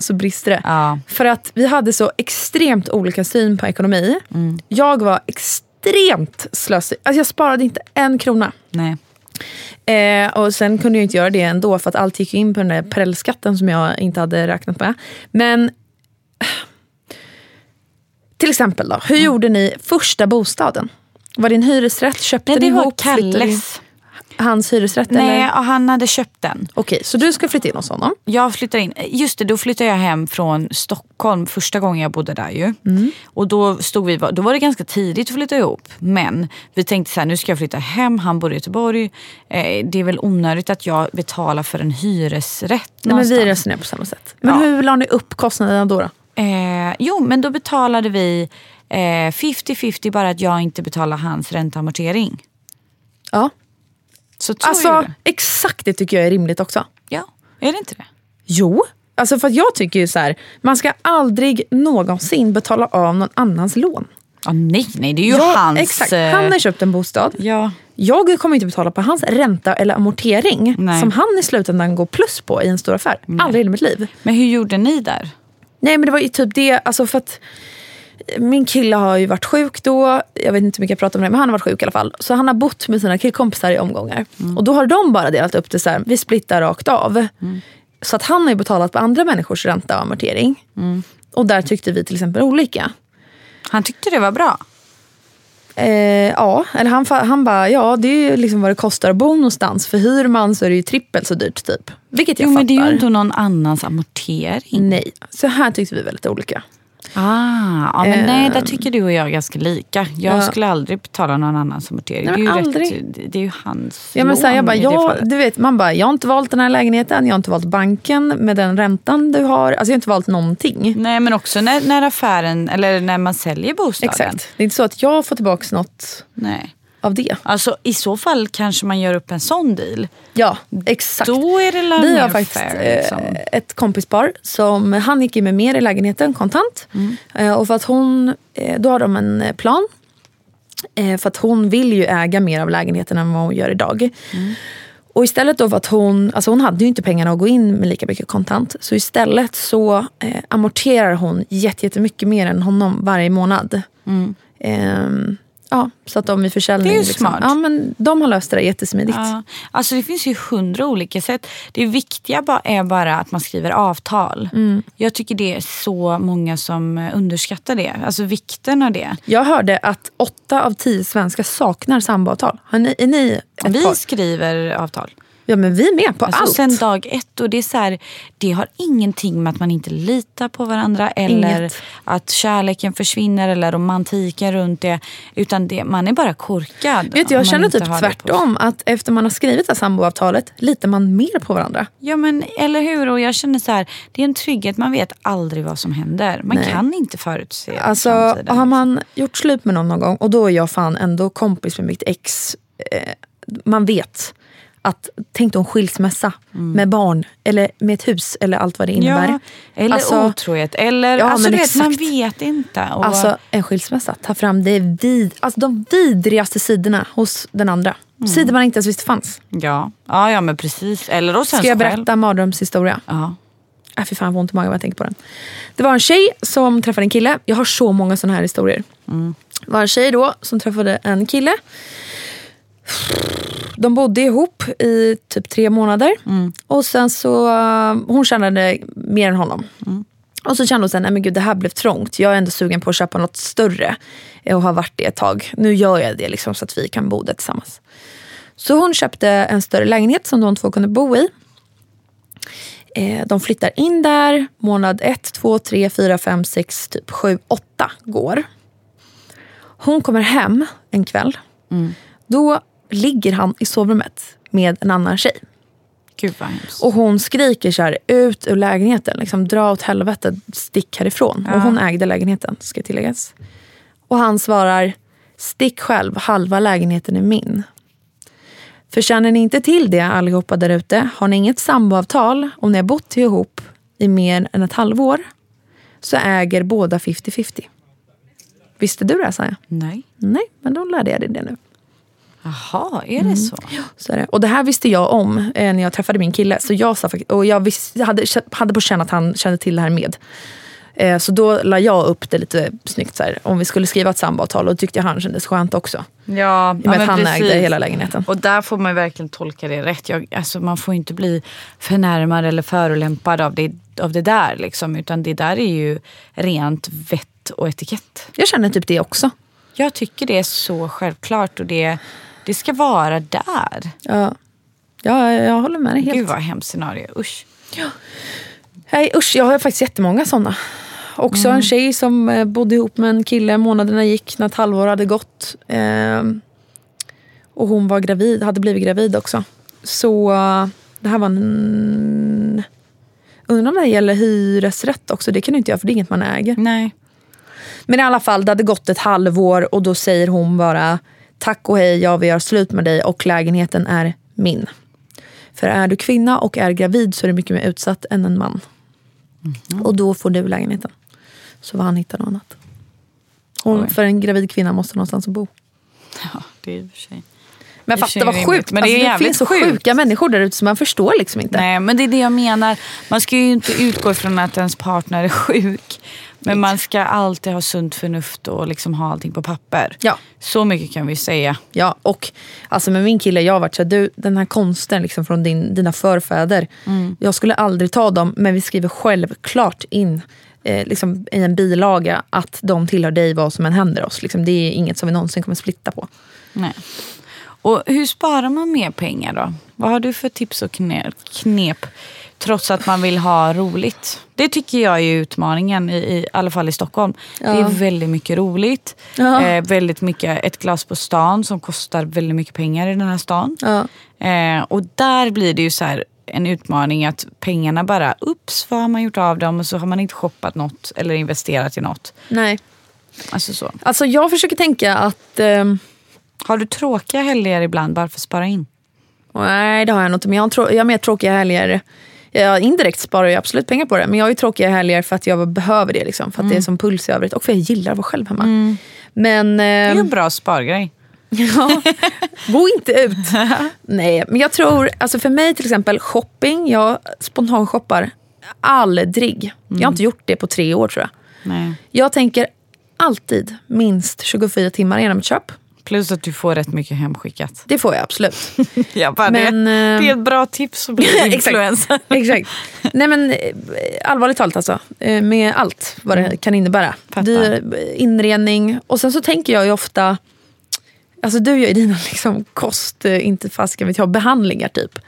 Så brister det. Ja. För att vi hade så extremt olika syn på ekonomi. Mm. Jag var extremt slösig. Alltså jag sparade inte en krona. Nej. Eh, och sen kunde jag inte göra det ändå för att allt gick in på den där prellskatten som jag inte hade räknat med. Men <sighs> till exempel då, hur gjorde ni första bostaden? Var det en hyresrätt? Köpte Nej, ni det var ihop? Flyttade ni- Kalles. Hans hyresrätt? Nej, eller? han hade köpt den. Okej, så du ska flytta in hos honom? Jag flyttar in. Just det, då flyttade jag hem från Stockholm första gången jag bodde där ju. Och då, stod vi, då var det ganska tidigt att flytta ihop. Men vi tänkte så här, nu ska jag flytta hem, han bor i Göteborg. Eh, det är väl onödigt att jag betalar för en hyresrätt Nej, men någonstans. vi resonerar på samma sätt. Men Ja. hur la ni upp kostnaderna då? då? Eh, jo, men då betalade vi eh, 50-50 bara att jag inte betalar hans ränteamortering. Ja. Så Alltså, det. exakt det tycker jag är rimligt också. Ja, är det inte det? Jo, alltså för att jag tycker ju så här, man ska aldrig någonsin betala av någon annans lån. Ah, nej, nej, det är ju Ja, hans... Exakt, eh, han har köpt en bostad. Ja. Jag kommer inte betala på hans ränta eller amortering Nej. som han i slutändan går plus på i en stor affär. Aldrig i mitt liv. Men hur gjorde ni där? Nej men det var ju typ det, alltså för att min kille har ju varit sjuk då, jag vet inte hur mycket jag pratar om det, men han har varit sjuk i alla fall. Så han har bott med sina killkompisar i omgångar. Och då har de bara delat upp det så här, vi splittar rakt av. Så att han har ju betalat på andra människors ränta och amortering. Och där tyckte vi till exempel olika. Han tyckte det var bra. Eh, ja, eller han, han bara, ja det är ju liksom vad det kostar att bo någonstans. För hyr man så är det ju trippelt så dyrt typ. Vilket jag Jo, fattar. men det är ju inte någon annans amortering. Nej, så här tyckte vi väldigt olika. Ah, ja, men nej, där Ehm. tycker du och jag är ganska lika. Jag Ja. skulle aldrig betala någon annans amortering. Nej, det, är aldrig. rätt, det- är ju hans Ja, men så här, jag lån bara, i det ja, fallet. du vet, man bara, jag har inte valt den här lägenheten, jag har inte valt banken med den räntan du har. Alltså jag har inte valt någonting. Nej, men också när, när affären, eller när man säljer bostaden. Exakt. Det är inte så att jag får tillbaka något Nej. Av det. Alltså i så fall kanske man gör upp en sån deal. Ja, exakt. Då är det Vi har faktiskt fair, liksom. eh, ett kompispar som han gick in med mer i lägenheten kontant. Mm. Eh, och för att hon, eh, då har de en plan. För att hon vill ju äga mer av lägenheten än vad hon gör idag. Mm. Och istället då för att hon, alltså hon hade ju inte pengarna att gå in med lika mycket kontant. Så istället så amorterar hon jätte- jättemycket mer än honom varje månad. Ehm, ja, så att de i försäljning... Det är liksom, smart. Ja, men de har löst det där jättesmidigt. Ja, alltså det finns ju hundra olika sätt. Det viktiga är bara att man skriver avtal. Mm. Jag tycker det är så många som underskattar det. Alltså vikten av det. Jag hörde att åtta av tio svenskar saknar samboavtal. Har ni, är ni ett Vi par? skriver avtal. Ja men vi är med på Alltså allt. sen dag ett. Och det, är så här, det har ingenting med att man inte litar på varandra eller Inget. att kärleken försvinner eller romantiken runt det. Utan det, man är bara korkad. Vet du, jag känner typ tvärtom. Att efter man har skrivit det här samboavtalet litar man mer på varandra. Ja men eller hur. Och jag känner så här, det är en trygghet. Man vet aldrig vad som händer. Man Nej. kan inte förutse Alltså framtiden. har man gjort slut med någon någon gång och då är jag fan ändå kompis med mitt ex. Eh, man vet att tänk dig en skilsmässa med barn eller med ett hus eller allt vad det innebär. Ja, eller Alltså- otrohet. Eller, Ja, alltså, vet, man vet inte. Och, Alltså en skilsmässa, ta fram det vid, alltså, de vidrigaste sidorna hos den andra. Mm. Sidor man inte ens visste fanns. ja. Ja, ja, men precis. Eller hos Ska jag själv. berätta en mardrömshistoria? Ja. Äh, fy fan vad ont i magen när jag tänker på den. Det var en tjej som träffade en kille. Jag har så många sådana här historier. Det var en tjej då som träffade en kille. De bodde ihop i typ tre månader. Och sen så, uh, hon tjänade mer än honom. Och så kände hon sen, nej men gud det här blev trångt. Jag är ändå sugen på att köpa något större. eh, Och har varit det ett tag. Nu gör jag det liksom så att vi kan bo där tillsammans. Så hon köpte en större lägenhet som de två kunde bo i. Eh, de flyttar in där, månad ett, två, tre, fyra, fem, sex, typ sju, åtta går. Hon kommer hem en kväll. Då ligger han i sovrummet med en annan tjej. Gud vad hemskt. Och hon skriker så här, ut ur lägenheten. Liksom, Dra åt helvete, stick härifrån. Och hon ägde lägenheten, ska tilläggas. Och han svarar, stick själv, halva lägenheten är min. För känner ni inte till det allihopa där ute, har ni inget samboavtal, om ni har bott ihop i mer än ett halvår, så äger båda 50-50. Visste du det, sa jag? Nej. Nej, men då lärde jag dig det nu. Jaha, är det så? Så är det. Och det här visste jag om eh, när jag träffade min kille. Så jag, sa, och jag visste, hade, hade på känn att han kände till det här med. Eh, så då la jag upp det lite snyggt. Så här, om vi skulle skriva ett samboavtal. Och det tyckte han kändes skönt också. Ja, I och med att han ägde hela lägenheten. Och där får man verkligen tolka det rätt. Jag, alltså, man får inte bli förnärmad eller förolämpad av det, av det där. Liksom, utan det där är ju rent vett och etikett. Jag känner typ det också. Jag tycker det är så självklart och det, det ska vara där. Ja, ja jag håller med dig helt. Gud vad hemskt scenario. Usch. Nej usch, jag har faktiskt jättemånga sådana. Också Mm. en tjej som eh, bodde ihop med en kille. Månaderna gick när ett halvår hade gått. Ehm, och hon var gravid, hade blivit gravid också. Så eh, det här var en... Undrar om det här gäller hyresrätt också. Det kan du inte göra för det är inget man äger. Nej. Men i alla fall, det hade gått ett halvår och då säger hon bara tack och hej, jag vill göra slut med dig och lägenheten är min. För är du kvinna och är gravid så är du mycket mer utsatt än en man. Och då får du lägenheten. Så var han hitta något annat. Hon, för en gravid kvinna måste någonstans att bo. Ja, det är i och för sig. Men fatta vad sjukt. men det är alltså, det finns så sjukt. sjuka människor där ute som man förstår liksom inte. Nej, men det är det jag menar. Man ska ju inte utgå ifrån att ens partner är sjuk. Men man ska alltid ha sunt förnuft och liksom ha allting på papper. Ja. Så mycket kan vi säga. Ja, och alltså med min kille, jag har varit så här, du, den här konsten liksom från din, dina förfäder. Jag skulle aldrig ta dem, men vi skriver självklart in eh, liksom, i en bilaga att de tillhör dig vad som än händer oss. Liksom, det är inget som vi någonsin kommer splitta på. Nej. Och hur sparar man mer pengar då? Vad har du för tips och knep, knep trots att man vill ha roligt? Det tycker jag är utmaningen, i, i alla fall i Stockholm. Det är väldigt mycket roligt. Ja. Eh, väldigt mycket ett glas på stan som kostar väldigt mycket pengar i den här stan. Ja. Eh, och där blir det ju så här en utmaning att pengarna bara, ups vad har man gjort av dem? Och så har man inte shoppat något eller investerat i något. Nej. Alltså så. Alltså jag försöker tänka att... ehm, Har du tråkiga helger ibland bara för att spara in? Nej, det har jag nog inte. Men jag har, trå- jag har mer tråkiga helger. Jag indirekt sparar jag absolut pengar på det. Men jag har ju tråkiga helger för att jag behöver det. Liksom, för att det är som puls i övrigt. Och för att jag gillar att vara själv hemma. Men... Det är ju ehm, en bra spargrej. <laughs> Ja, gå inte ut. <laughs> Nej, men jag tror, alltså för mig till exempel shopping, jag spontanshoppar aldrig. Jag har inte gjort det på tre år tror jag. Nej. Jag tänker alltid minst 24 timmar genom ett köp. Plus att du får rätt mycket hemskickat. Det får jag absolut. <laughs> Ja, bara Men, det, ehm, det är ett bra tips att bli <laughs> influencer. <laughs> Exakt. Nej men eh, allvarligt talat alltså. Eh, Med allt vad det kan innebära. Dyr inredning. Och sen så tänker jag ju ofta alltså du gör ju dina liksom kost, eh, inte fasiken vet jag, behandlingar typ.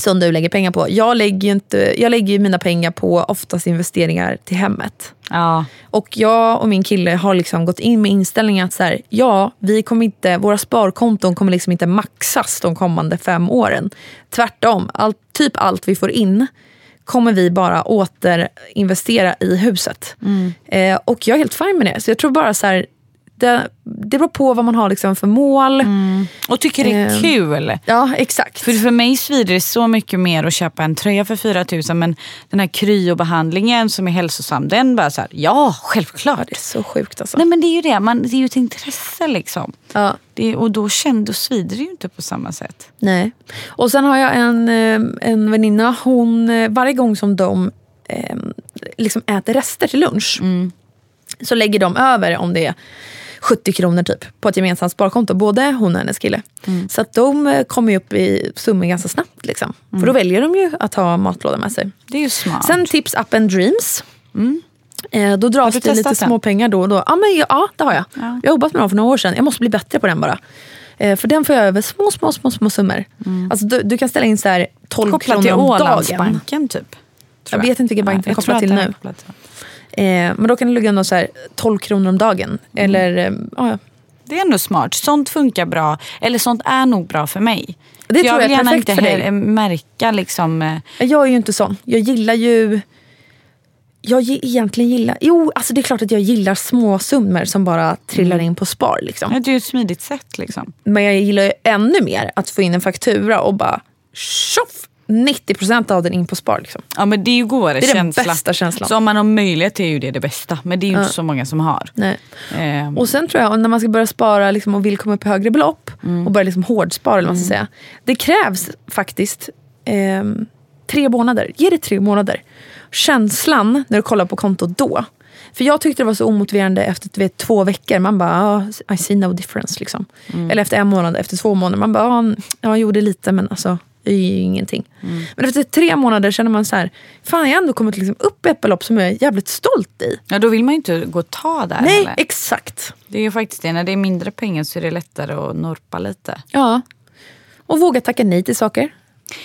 Som du lägger pengar på. Jag lägger ju inte, jag lägger mina pengar på oftast investeringar till hemmet. Ja. Och jag och min kille har liksom gått in med inställningen att så här, ja, vi kommer inte, våra sparkonton kommer liksom inte maxas de kommande fem åren. Tvärtom, allt, typ allt vi får in kommer vi bara återinvestera i huset. Eh, och jag är helt fine med det. Så jag tror bara så här, det, det beror på vad man har liksom för mål. Och tycker det är Ehm, kul. Ja, exakt. För, för mig svider det så mycket mer att köpa en tröja för 4 000 men den här kryobehandlingen som är hälsosam, den bara så här, ja självklart. det är så sjukt alltså. Nej men det är ju det, man, det är ju ett intresse liksom. Ja. Det, och då kände, då svider det ju inte på samma sätt. Nej. Och sen har jag en, eh, en väninna, hon, eh, varje gång som de eh, liksom äter rester till lunch så lägger de över om det är 70 kronor typ på ett gemensamt sparkonto, både hon och hennes kille. Så att de eh, kommer upp i summor ganska snabbt. Liksom. För då väljer de ju att ha matlåda med sig. Det är ju smart. Sen tips up and dreams. Eh, då dras det lite testat den? små pengar då och då. Ja, men, ja, ja det har jag. Jag har jobbat med dem för några år sedan. Jag måste bli bättre på den bara. Eh, för den får jag över små, små, små, små summor. Alltså, du, du kan ställa in så här 12 Kopplat till kronor om dagen. Ålandsbanken typ. Jag vet inte vilken bank den är jag kopplad till nu. kopplad till. Eh, men då kan det ligga ändå så här 12 kronor om dagen. Eller, eh, ja, Det är ändå smart. Sånt funkar bra. Eller sånt är nog bra för mig. Det För tror jag jag är gärna perfekt inte för dig. märka liksom... eh, Jag är ju inte sån. Jag gillar ju... Jag ge- egentligen gillar... Jo, alltså det är klart att jag gillar små summor som bara trillar in på spar. Liksom. Det är ju ett smidigt sätt liksom. Men jag gillar ju ännu mer att få in en faktura och bara tjoff! 90% av den in på spar. Liksom. Ja men det är ju godare Det är den känsla. bästa känslan. Så om man har möjlighet är ju det det bästa. Men det är ju inte så många som har. Nej. Ehm, Och sen tror jag när man ska börja spara liksom, och vill komma upp i högre belopp Mm. och börja liksom hårdspara, eller vad man ska säga. Det krävs faktiskt ehm, tre månader. Ge det tre månader. Känslan när du kollar på kontot då. För jag tyckte det var så omotiverande efter vet, två veckor. Man bara, ah, I see no difference. Liksom. Mm. Eller efter en månad, efter två månader. Man bara, ah, ja, jag gjorde lite men alltså, är ju ingenting. Mm. Men efter tre månader känner man så här, fan jag har ändå kommit liksom upp i ett belopp som jag är jävligt stolt i. ja, då vill man ju inte gå och ta där Nej, heller. exakt. Det är ju faktiskt det. När det är mindre pengar så är det lättare att norpa lite. Ja. Och våga tacka nej till saker.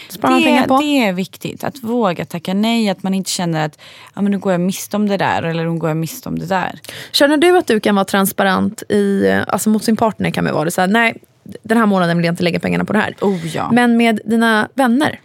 Sparar man pengar Det, på. det är viktigt. Att våga tacka nej. Att man inte känner att ja, men nu går jag miste om det där eller nu går jag miste om det där. Känner du att du kan vara transparent i, alltså mot sin partner kan man vara det så här, nej den här månaden vill jag inte lägga pengarna på det här. Oh, ja. Men med dina vänner?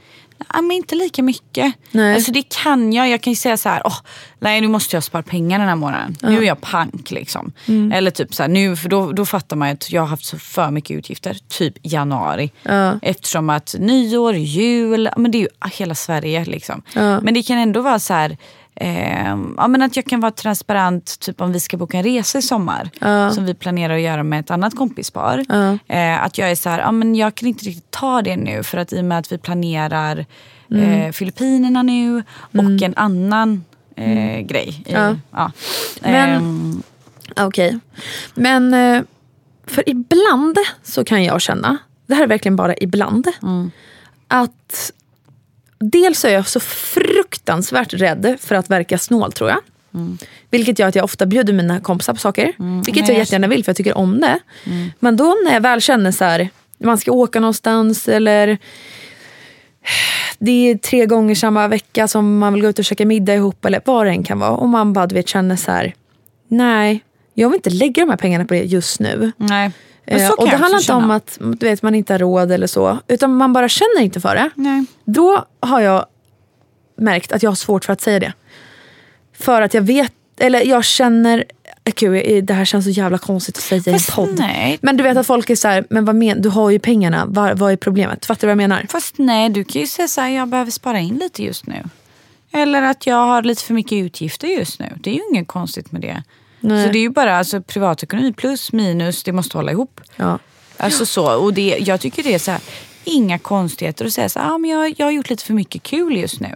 Ja, men inte lika mycket. Nej. Alltså det kan jag. Jag kan ju säga så här, åh, nej nu måste jag spara pengar den här månaden. Nu är jag pank liksom. Mm. Eller typ så här, nu, för då, då fattar man att jag har haft så för mycket utgifter. Typ januari. Ja. Eftersom att nyår, jul, ja, men det är ju hela Sverige liksom. Ja. Men det kan ändå vara så här, eh, ja, men att jag kan vara transparent typ om vi ska boka en resa i sommar. Som vi planerar att göra med ett annat kompispar. Eh, att jag är så här, ja, men jag kan inte riktigt ta det nu för att i och med att vi planerar eh, Filippinerna nu och en annan eh, grej. I, Ja. Men- Ehm, Okej. Men eh, för ibland så kan jag känna, det här är verkligen bara ibland, att dels är jag så fruktansvärt rädd för att verka snål tror jag. Vilket gör att jag ofta bjuder mina kompisar på saker. Vilket men jag jättegärna vill för jag tycker om det. Men då när jag väl känner så här, man ska åka någonstans eller det är tre gånger samma vecka som man vill gå ut och käka middag ihop eller vad det än kan vara. Och man bara du vet, känner så här, nej, jag vill inte lägga de här pengarna på det just nu. nej. Eh, och det handlar inte om känna. att du vet, man inte har råd eller så. Utan man bara känner inte för det. Nej. Då har jag märkt att jag har svårt för att säga det. För att jag vet, eller jag känner, eh, gud, det här känns så jävla konstigt att säga i en podd. nej. Men du vet att folk är så här, men vad men, du har ju pengarna, vad, vad är problemet? Fattar du vad jag menar? Fast nej, du kan ju säga så här, jag behöver spara in lite just nu. Eller att jag har lite för mycket utgifter just nu. Det är ju inget konstigt med det. Nej. Så det är ju bara alltså, privatekonomi plus minus, det måste hålla ihop. Ja. Alltså så, och det, jag tycker det är så här, inga konstigheter att säga så här, ah, men jag, jag har gjort lite för mycket kul just nu.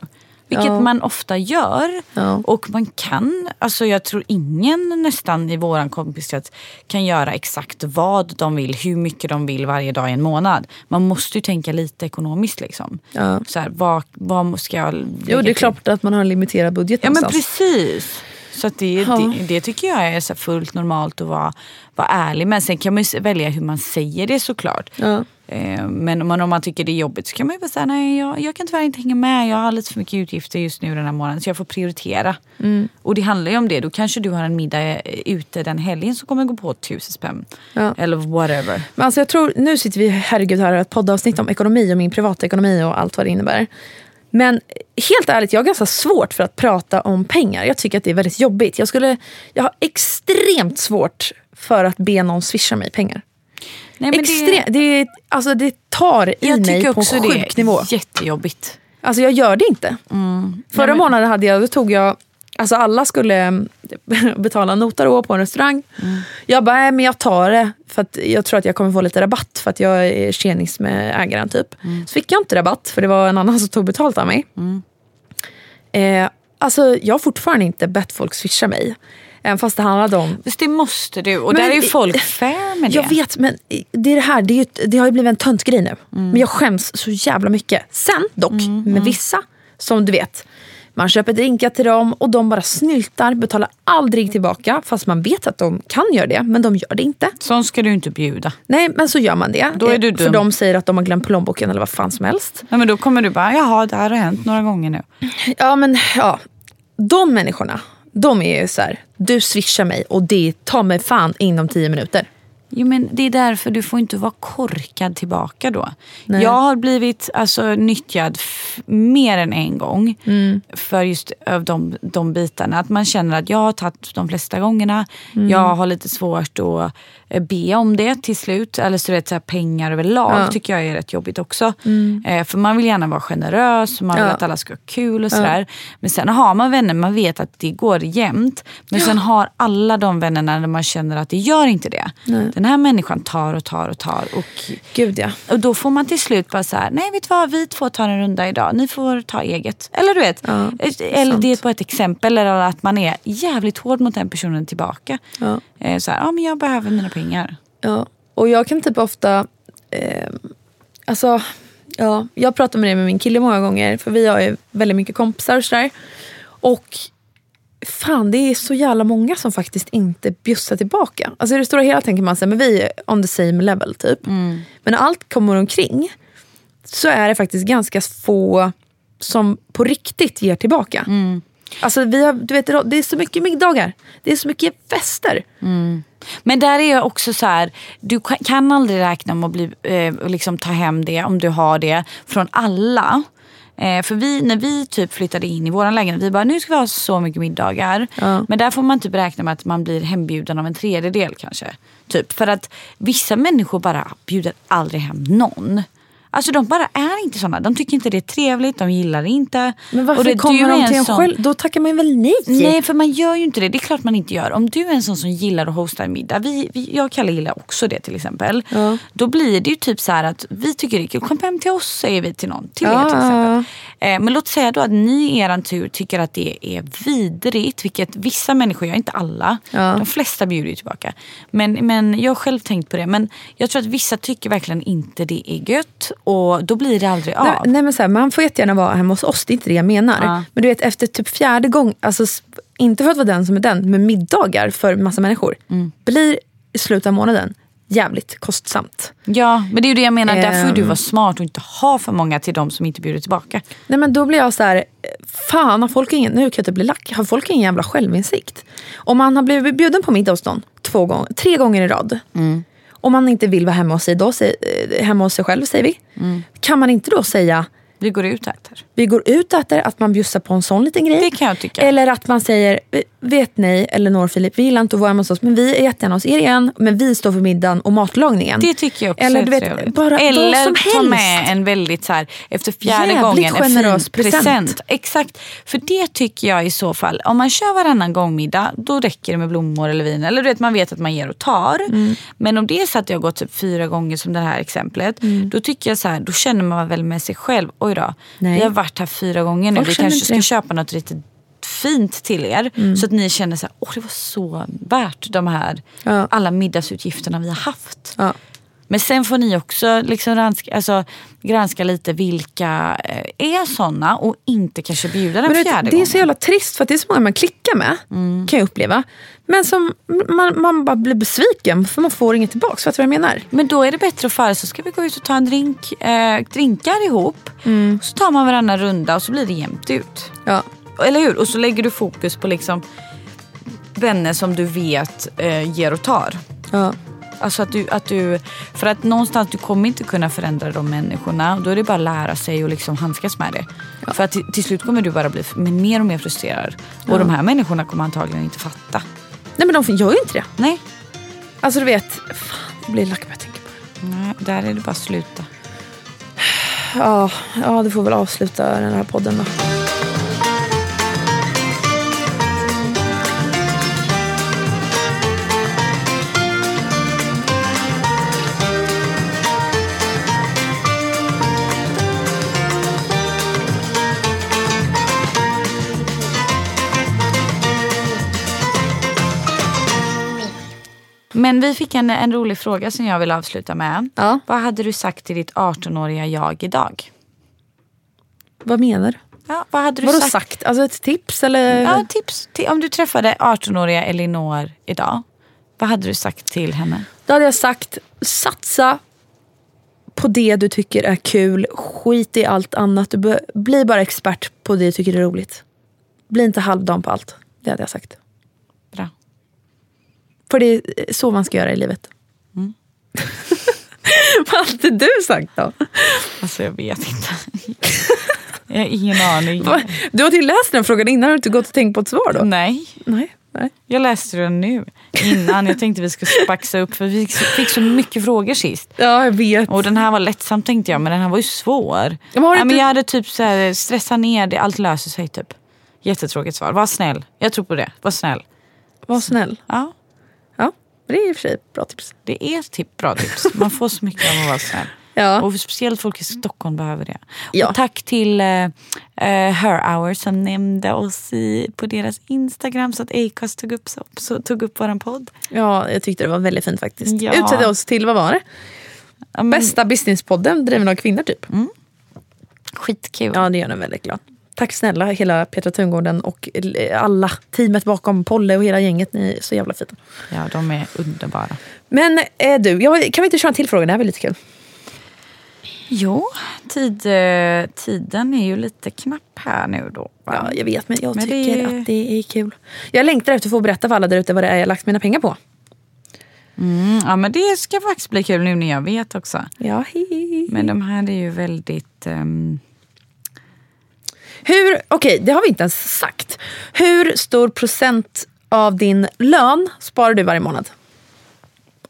Vilket Ja. man ofta gör. Ja. Och man kan, alltså jag tror ingen nästan i våran kompiskrets kan göra exakt vad de vill, hur mycket de vill varje dag i en månad. Man måste ju tänka lite ekonomiskt liksom. Ja. Så här, vad, vad ska jag Jo, det är klart att man har en limiterad budget Ja men någonstans. precis. Så det, Ja. det, det tycker jag är så fullt normalt att vara, vara ärlig med. Sen kan man välja hur man säger det såklart. Ja. Eh, Men om man, om man tycker det är jobbigt så kan man ju bara säga nej jag, jag kan tyvärr inte hänga med. Jag har lite för mycket utgifter just nu den här månaden så jag får prioritera. Mm. Och det handlar ju om det. Då kanske du har en middag eh, ute den helgen som kommer gå på tusen spänn. Ja. Eller whatever. Men alltså jag tror, nu sitter vi herregud här och har ett poddavsnitt om ekonomi och min privatekonomi och allt vad det innebär. Men helt ärligt, jag har ganska svårt för att prata om pengar. Jag tycker att det är väldigt jobbigt. Jag, skulle, jag har extremt svårt för att be någon swisha mig pengar. Nej, men Extre- det, är- alltså det tar i jag mig tycker på också en det sjuk nivå. är jättejobbigt. Alltså jag gör det inte. Förra men- månaden hade jag, då tog jag, alltså alla skulle mm, <laughs> betala nota då på en restaurang. Jag bara, nej men jag tar det för att jag tror att jag kommer få lite rabatt för att jag är tjenis med ägaren typ. Så fick jag inte rabatt för det var en annan som tog betalt av mig. Eh, alltså jag har fortfarande inte bett folk swisha mig. Även fast det handlade om Fast det måste du. Och Men där är ju folk fair med det. Jag vet, men det är det här. Det, är ju, det har ju blivit en töntgrej nu. Mm. Men jag skäms så jävla mycket. Sen dock, med vissa, som du vet. Man köper drinkar till dem och de bara snyltar, betalar aldrig tillbaka. Fast man vet att de kan göra det, men de gör det inte. Sån ska du inte bjuda. Nej, men så gör man det. Då är du Eh, För dum. de säger att de har glömt plånboken eller vad fan som helst. Ja, men då kommer du bara, jaha det här har hänt några gånger nu. Ja, men ja. De människorna, de är ju så här. Du swishar mig och det tar mig fan inom tio minuter. Jo, men det är därför du får inte vara korkad tillbaka då. Nej. Jag har blivit alltså, nyttjad mer än en gång Mm. för just av de, de bitarna. Att man känner att jag har tagit de flesta gångerna. Mm. Jag har lite svårt att be om det till slut. Eller så, vet, så här, pengar överlag Ja. Mm. tycker jag är rätt jobbigt också. Eh, för man vill gärna vara generös, man vill Ja. att alla ska ha kul och sådär. Men sen har man vänner, man vet att det går jämnt. Men sen har alla de vännerna där man känner att det gör inte det. Den här människan tar och tar och tar. Och, Gud ja. och då får man till slut bara så här, nej vet du vad, vi två tar en runda idag, ni får ta eget. Eller du vet, Ja, eller sant. det är bara ett exempel. Eller att man är jävligt hård mot den personen tillbaka. Eh, Så här, ja men jag behöver mina pengar. Ja, och jag kan typ ofta... Eh, alltså, ja, jag pratar med det med min kille många gånger för vi har ju väldigt mycket kompisar och sådär. Och fan, det är så jävla många som faktiskt inte bjussar tillbaka. Alltså i det stora hela tänker man sig, men vi är on the same level typ. Men när allt kommer omkring så är det faktiskt ganska få som på riktigt ger tillbaka. Alltså vi har, du vet, det är så mycket middagar, det är så mycket fester. Men där är jag också så här, du kan- aldrig räkna med att bli, eh, liksom ta hem det om du har det från alla. Eh, för vi, när vi typ flyttade in i vår lägenhet, vi bara nu ska vi ha så mycket middagar. Ja. Men där får man typ räkna med att man blir hembjuden av en tredjedel kanske. Typ. För att vissa människor bara bjuder aldrig hem någon. Alltså de bara är inte såna. De tycker inte det är trevligt, de gillar det inte. Men varför Och det- kommer de till en sån- själv? Då tackar man väl nej? Nej, för man gör ju inte det. Det är klart man inte gör. Om du är en sån som gillar att hosta en middag. Vi, vi, jag och Kalle gillar också det till exempel. Ja. Då blir det ju typ så att vi tycker det är kul. Kom hem till oss säger vi till någon. Till er Ja, till ja, exempel. Eh, men låt säga då att ni i eran tur tycker att det är vidrigt. Vilket vissa människor gör, inte alla. Ja. De flesta bjuder ju tillbaka. Men, men jag har själv tänkt på det. Men jag tror att vissa tycker verkligen inte det är gött. Och då blir det aldrig av. Nej, nej, men så här, man får jättegärna vara hemma hos oss, det är inte det jag menar. Ja. Men du vet efter typ fjärde gång, alltså, inte för att vara den som är den, men middagar för massa människor Mm. blir i slutet av månaden jävligt kostsamt. Ja, men det är ju det jag menar. Därför får du Ehm. vara smart och inte ha för många till de som inte bjuder tillbaka. Nej men då blir jag så här, fan har folk ingen, nu kan jag typ bli lack, har folk ingen jävla självinsikt? Om man har blivit bjuden på middag hos någon två gånger, tre gånger i rad. Om man inte vill vara hemma hos sig, då, eh, hemma hos sig själv säger vi. Kan man inte då säga Vi går ut och äter. vi går ut och äter, att man bjussar på en sån liten grej. Det kan jag tycka. Eller att man säger, vet ni Elinor och Filip, vi gillar inte att vara hemma hos oss men vi är jättegärna hos er igen. Men vi står för middagen och matlagningen. Det tycker jag också Eller du vet, trevligt. bara Eller som ta helst. med en väldigt så här, efter fjärde Jävligt gången, en fin present. present. Exakt. För det tycker jag i så fall, om man kör varannan gång middag, då räcker det med blommor eller vin. Eller du vet, man vet att man ger och tar. Mm. Men om det är så att jag har gått typ fyra gånger som det här exemplet, Mm. då tycker jag så här, då känner man väl med sig själv, oj då, Nej. vi har varit här fyra gånger nu, Folk vi kanske ska det. köpa något lite fint till er. Mm. Så att ni känner så här, åh det var så värt de här, Ja. alla middagsutgifterna vi har haft. Ja. Men sen får ni också liksom granska, alltså, granska lite vilka eh, är såna och inte kanske bjuda den fjärde vet, det är så jävla trist för det är så många man klickar med. Kan jag uppleva. Men som man, man bara blir besviken för man får inget tillbaka. Fattar du vad jag menar? Men då är det bättre att föra så ska vi gå ut och ta en drink, eh, drinkar ihop. Mm. Så tar man varannan runda och så blir det jämnt ut. Ja. Eller hur? Och så lägger du fokus på liksom vänner som du vet eh, ger och tar. Ja. Alltså att du, att du, för att någonstans du kommer inte kunna förändra de människorna. Då är det bara att lära sig och liksom handskas med det. För att till, till slut kommer du bara bli mer och mer frustrerad. Och de här människorna kommer antagligen inte fatta. Nej men de gör ju inte det. Nej, Alltså du vet, fan jag blir lack jag tänker på det. Nej där är det bara att sluta. Ja, ja, du får väl avsluta den här podden då. Men vi fick en, en rolig fråga som jag vill avsluta med. Ja. Vad hade du sagt till ditt 18-åriga jag idag? Vad menar du? Ja, vad hade du Vadå sagt? sagt? Alltså ett tips eller? Ja, tips. Om du träffade 18-åriga Elinor idag. Vad hade du sagt till henne? Då hade jag sagt satsa på det du tycker är kul. Skit i allt annat. Du bli bara expert på det du tycker är roligt. Bli inte halvdan på allt. Det hade jag sagt. För det är så man ska göra i livet. <laughs> Vad hade du sagt då? Alltså jag vet inte. jag har ingen aning. Du har ju läst den frågan innan. Har du inte gått och tänkt på ett svar då? Nej, Nej. Nej. jag läste den nu. Innan. Jag tänkte vi skulle spaxa upp för vi fick så mycket frågor sist. Ja, jag vet. Och den här var lättsam tänkte jag men den här var ju svår. men har ja, men inte- jag hade typ så här, stressa ner det, allt löser sig typ. Jättetråkigt svar. Var snäll. Jag tror på det. Var snäll. Var snäll. Ja, Det är i och för sig bra tips. det är tip, bra tips. Man får så mycket av att vara snäll. <laughs> Ja. Och speciellt folk i Stockholm behöver det. Ja. Och tack till uh, Her Hour som nämnde oss i, på deras Instagram så att Acast tog upp, så, så, tog upp våran podd. Ja, jag tyckte det var väldigt fint faktiskt. Ja. Utsåg oss till, vad var det? Bästa businesspodden driven av kvinnor typ. Skitkul. Ja, det gör den väldigt glad. Tack snälla hela Petra Tungården och alla teamet bakom Polle och hela gänget. Ni är så jävla fina. Ja, de är underbara. Men eh, du, jag, kan vi inte köra en till fråga? Det här var lite kul. Jo, tid, eh, tiden är ju lite knapp här nu då. va? Ja, jag vet, men jag Men det tycker är- att det är kul. Jag längtar efter att få berätta för alla där ute vad det är jag lagt mina pengar på. Mm, ja, men det ska faktiskt bli kul nu när jag vet också. Ja, hi. Men de här är ju väldigt... ehm, Hur, okej, det har vi inte ens sagt. Hur stor procent av din lön sparar du varje månad?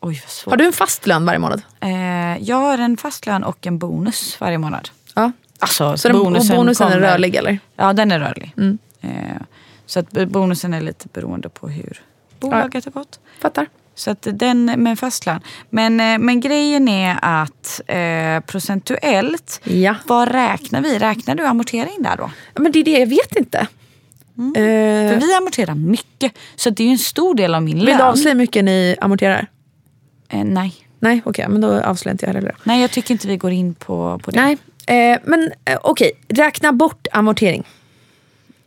oj, vad svårt. Har du en fast lön varje månad? Eh, jag har en fast lön och en bonus varje månad. Ja. Alltså, Så den, bonusen, och bonusen är kommer- rörlig eller? Ja, den är rörlig. Mm. Eh, så att bonusen är lite beroende på hur bolaget har gått. Fattar. Så att den med en fast lön. Men, eh, men grejen är att eh, procentuellt, Ja. vad räknar vi? Räknar du amortering där då? Men det är det, jag vet inte. Eh, För vi amorterar mycket. Så det är ju en stor del av min vill lön. du avslöja hur mycket ni amorterar? Eh, nej. Nej, okej, men då avslöjar inte jag heller nej, jag tycker inte vi går in på, på det. Nej, eh, men eh, okej, räkna bort amortering.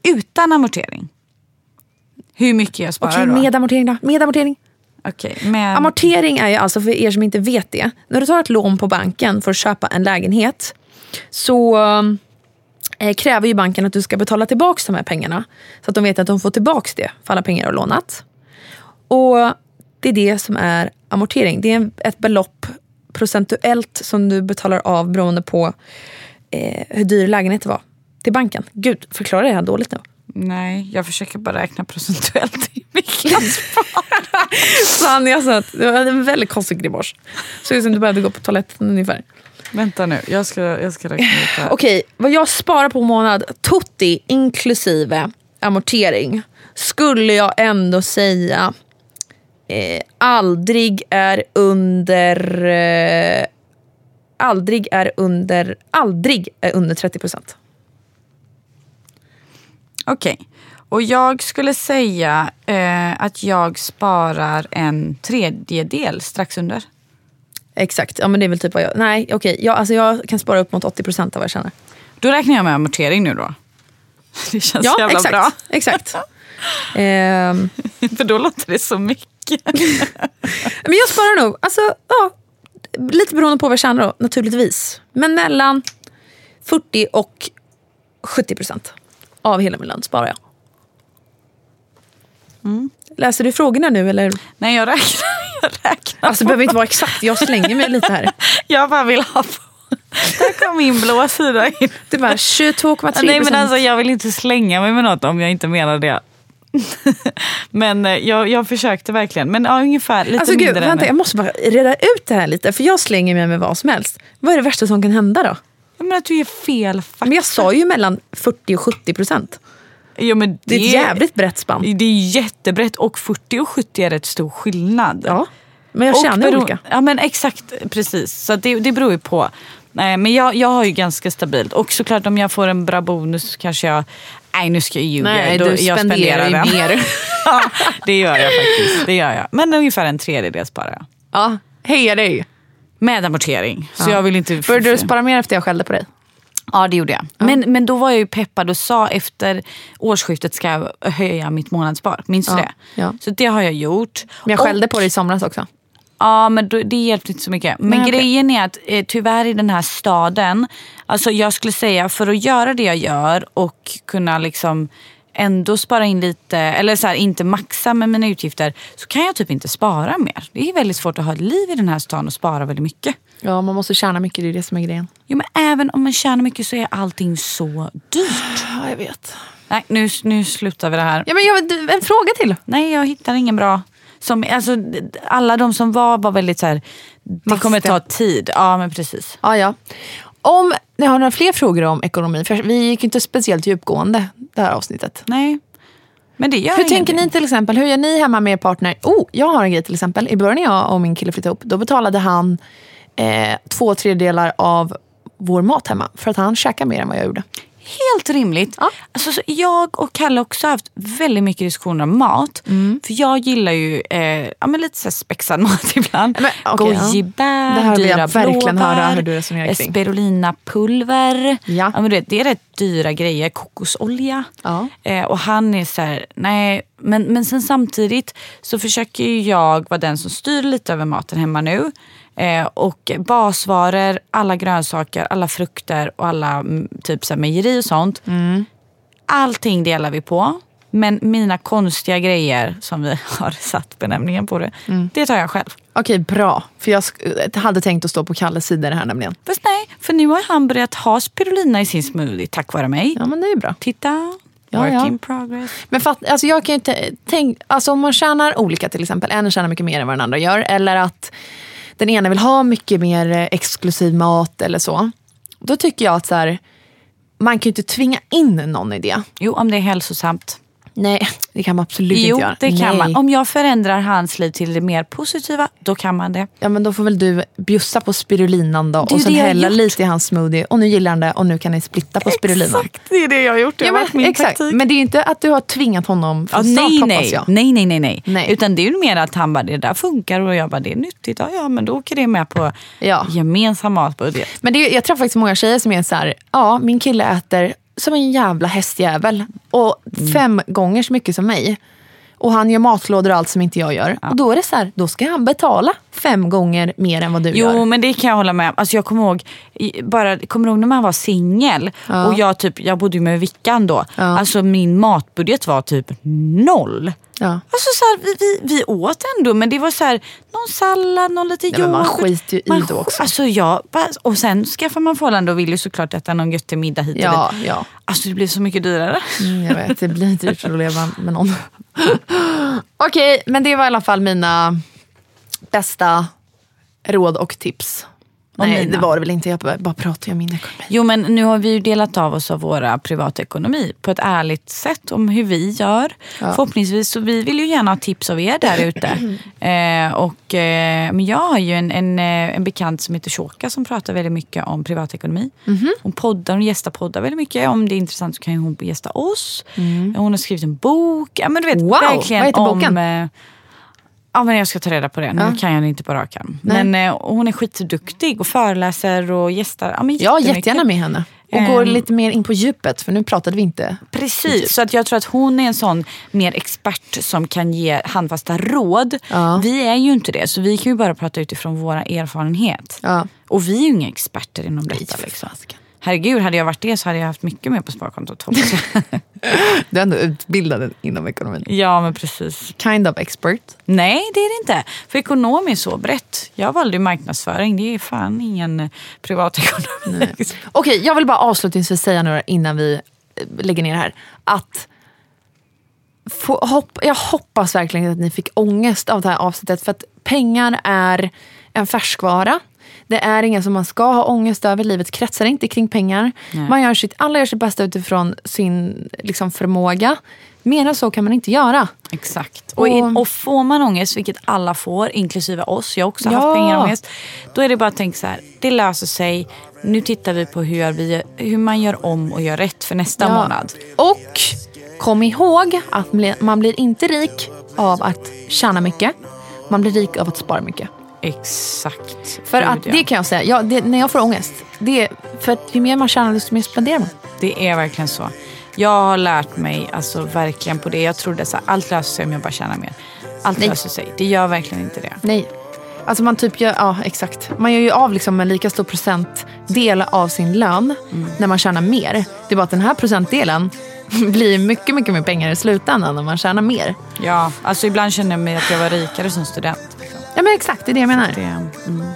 Utan amortering. Hur mycket jag sparar Okej, då? med amortering då? Med amortering. Okej, men... Amortering är ju alltså, för er som inte vet det, när du tar ett lån på banken för att köpa en lägenhet så eh, kräver ju banken att du ska betala tillbaka de här pengarna. Så att de vet att de får tillbaka det för alla pengar du har lånat. Och det är det som är amortering. Det är ett belopp procentuellt som du betalar av beroende på eh, hur dyr lägenheten var till banken. Gud, förklarar jag dåligt nu? Nej, jag försöker bara räkna procentuellt <laughs> mycket jag sparar. Sann, jag det var en väldigt konstig grimas. Såg ut som du behövde gå på toaletten ungefär. Vänta nu, jag ska, jag ska räkna ut det här. Okej, vad jag sparar på månad, tutti inklusive amortering, skulle jag ändå säga eh, aldrig är under... Eh, aldrig är under... Aldrig är under 30 procent. Okej, och jag skulle säga eh, att jag sparar en tredjedel strax under. Exakt, ja men det är väl typ vad jag... Nej okej, jag, alltså jag kan spara upp mot 80% av vad jag tjänar. Då räknar jag med amortering nu då. <laughs> Det känns Ja, jävla exakt. bra. exakt. <laughs> Ehm, För då låter det så mycket. <laughs> men jag sparar nog, alltså ja, lite beroende på vad jag tjänar då, naturligtvis. Men mellan 40 och 70% av hela min lön sparar jag. Läser du frågorna nu eller? Nej jag räknar. <laughs> Jag räknar. Alltså det behöver inte vara exakt, jag slänger mig lite här. <laughs> Jag bara vill ha på. Där kom min blå sida in. Det är bara <laughs> 22,3%. Nej men alltså jag vill inte slänga mig med något om jag inte menar det. men eh, jag, jag försökte verkligen. Men ja, ungefär lite Alltså mindre. gud, än- vänta, jag måste bara reda ut det här lite. För jag slänger mig med vad som helst. Vad är det värsta som kan hända då? Jag menar att du ger fel fakta. Men jag sa ju mellan 40 och 70 procent. Jo, men det, är ett jävligt brett spann. Det är jättebrett och 40 och 70 är rätt stor skillnad. Ja, men jag tjänar bero- olika. Ja men exakt, precis. Så det, det beror ju på. Nej, men jag, jag har ju ganska stabilt. Och såklart om jag får en bra bonus så kanske jag... Nej nu ska jag ljuga. Nej, Då- du jag spenderar ju mer. <laughs> ja, det gör jag faktiskt. Det gör jag. Men ungefär en tredjedel sparar jag. Ja, heja dig. Med amortering. Så Ja. jag vill inte... Började du spara mer efter jag skällde på dig? Ja det gjorde jag. Men, men då var jag ju peppad och sa efter årsskiftet ska jag höja mitt månadsspar. Minns du Ja, det? ja. Så det har jag gjort. Men jag Och- skällde på dig i somras också. Ja men det hjälpte inte så mycket. Men Nej, grejen är att eh, tyvärr i den här staden, alltså jag skulle säga för att göra det jag gör och kunna liksom ändå spara in lite, eller så här, inte maxa med mina utgifter, så kan jag typ inte spara mer. Det är väldigt svårt att ha ett liv i den här stan och spara väldigt mycket. Ja, man måste tjäna mycket, det är det som är grejen. Jo men även om man tjänar mycket så är allting så dyrt. Ja, jag vet. Nej nu, nu slutar vi det här. Ja, men jag, en fråga till. Nej jag hittar ingen bra. Som, alltså, alla de som var var väldigt så här, det kommer ta tid. Ja men precis. Ja, ja. Om ni har några fler frågor om ekonomi, för vi gick inte speciellt djupgående det här avsnittet. Nej. Men det gör Hur tänker ni till exempel? Hur gör ni hemma med er partner? Oh, jag har en grej till exempel. I början när jag och min kille flyttade ihop, då betalade han eh, två tredjedelar av vår mat hemma. För att han käkar mer än vad jag gjorde. Helt rimligt. Ja. Alltså, så jag och Kalle har också haft väldigt mycket diskussioner om mat. Mm. För jag gillar ju eh, ja, men lite så spexad <laughs> mat ibland. Men, ja. Gojibär, Det jag dyra blåbär. Spirulina-pulver. Ja. men du vet, det är rätt dyra grejer. Kokosolja. Ja. Eh, och han är så här, nej. Men, men sen samtidigt så försöker jag vara den som styr lite över maten hemma nu. Eh, och basvaror, alla grönsaker, alla frukter och alla mm, typ så här, mejeri och sånt. Allting delar vi på. Men mina konstiga grejer som vi <laughs> har satt benämningen på det, det tar jag själv. Okej, bra. För jag sk- hade tänkt att stå på Kalles sida i det här nämligen. Fast nej, för nu har han börjat ha spirulina i sin smoothie tack vare mig. Ja, men det är bra. Titta, Ja, work ja. in progress. Men fatt, alltså jag kan inte tänk, alltså om man tjänar olika till exempel, en tjänar mycket mer än vad den andra gör, eller att den ena vill ha mycket mer eh, exklusiv mat eller så. Då tycker jag att så här, man kan ju inte tvinga in någon i det. Jo, om det är hälsosamt. Nej, det kan man absolut Jo, inte göra. det kan Nej. man. Om jag förändrar hans liv till det mer positiva, då kan man det. Ja men då får väl du bjussa på spirulinan då och sen hälla lite i hans smoothie och nu gillar han det och nu kan ni splitta på spirulinan. det är det jag har gjort. Det Ja, men, exakt. taktik. Men det är inte att du har tvingat honom Ja, från start nej, hoppas jag. nej, nej, nej, nej. Nej. Utan det är ju mer att han bara, det där funkar och jag bara, det är nyttigt. Ja, ja men då åker det med på Ja. gemensam matbudget. Men det, jag träffar faktiskt många tjejer som är så här, ja min kille äter som en jävla hästjävel och fem gånger så mycket som mig. Och han gör matlådor och allt som inte jag gör. Och då är det så här, då ska han betala fem gånger mer än vad du Jo gör. men det kan jag hålla med om. Alltså, jag kommer ihåg, i- bara, kommer ihåg när man var singel och jag, typ, jag bodde ju med Vickan då. Ja. Alltså min matbudget var typ noll. Ja. Alltså så här, vi, vi, vi åt ändå men det var så här, någon sallad, någon lite men man yoghurt. skiter ju i Man det sk- också. Alltså bara- och sen skaffar man förhållande och vill ju såklart äta någon göttig middag hit och Ja, dit. ja. Alltså det blir så mycket dyrare. Mm, jag vet, det blir dyrt <laughs> att leva med någon. <laughs> Okej, men det var i alla fall mina bästa råd och tips. Och Nej, mina. det var det väl inte. Jag bara, pratar om min ekonomi. Jo men nu har vi ju delat av oss av våra privatekonomi på ett ärligt sätt om hur vi gör. Förhoppningsvis så vi vill ju gärna ha tips av er där ute. <clears throat> eh, och, eh, men jag har ju en, en, eh, en bekant som heter Shoka som pratar väldigt mycket om privatekonomi. Hon poddar, hon gästar poddar väldigt mycket. Om det är intressant så kan hon gästa oss. Hon har skrivit en bok. Ja, men du vet, Wow, verkligen vad heter om, boken? eh, Ja, men jag ska ta reda på det. Nu Ja. kan jag inte på rak arm. Men eh, hon är skitduktig och föreläser och gästar. Ja, men Ja, jättegärna med henne. Och Ehm. går lite mer in på djupet, för nu pratade vi inte. Precis, så att jag tror att hon är en sån mer expert som kan ge handfasta råd. Ja. Vi är ju inte det, så vi kan ju bara prata utifrån våra erfarenhet. Ja. Och vi är ju inga experter inom detta. Liksom. Herregud, hade jag varit det så hade jag haft mycket mer på sparkontot. hoppas jag. <laughs> Du är ändå utbildad inom ekonomin. ja, men precis. Kind of expert. Nej, det är det inte. För ekonomi är så brett. Jag valde ju marknadsföring. Det är fan ingen privatekonomi. Okej, jag vill bara avslutningsvis säga några innan vi eh, lägger ner det här. Att få, hopp, jag hoppas verkligen att ni fick ångest av det här avsnittet. För att pengar är en färskvara. Det är inget som man ska ha ångest över. Livet kretsar inte kring pengar. Man gör sitt, alla gör sitt bästa utifrån sin liksom, förmåga. Mer än så kan man inte göra. Exakt. Och, Och- och får man ångest, vilket alla får, inklusive oss, jag har också Ja. haft pengarångest. Då är det bara att tänka så här, det löser sig. Nu tittar vi på hur, vi, hur man gör om och gör rätt för nästa Ja. månad. Och kom ihåg att man blir inte rik av att tjäna mycket. Man blir rik av att spara mycket. Exakt. För att det kan jag säga, ja, det, när jag får ångest, det är för att ju mer man tjänar desto mer spenderar man. Det är verkligen så. Jag har lärt mig alltså verkligen på det. Jag trodde att allt löser sig om jag bara tjänar mer. Allt Nej. löser sig. Det gör verkligen inte det. Nej. Alltså man typ gör, ja exakt. Man gör ju av liksom en lika stor procentdel av sin lön när man tjänar mer. Det är bara att den här procentdelen <laughs> blir mycket, mycket mer pengar i slutändan när man tjänar mer. Ja, alltså ibland känner jag mig att jag var rikare som student. Ja men exakt, det är det jag menar. Det, mm.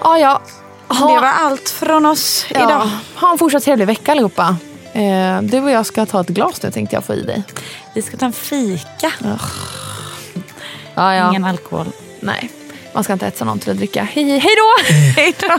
Ja, ja. Ha, det var allt från oss ja, idag. ha en fortsatt trevlig vecka allihopa. Eh, du och jag ska ta ett glas nu tänkte jag få i dig. Vi ska ta en fika. Ja, ja. Ingen alkohol. Nej, man ska inte hetsa någon till att dricka. Hej, hej då! <laughs> Hej då! <laughs>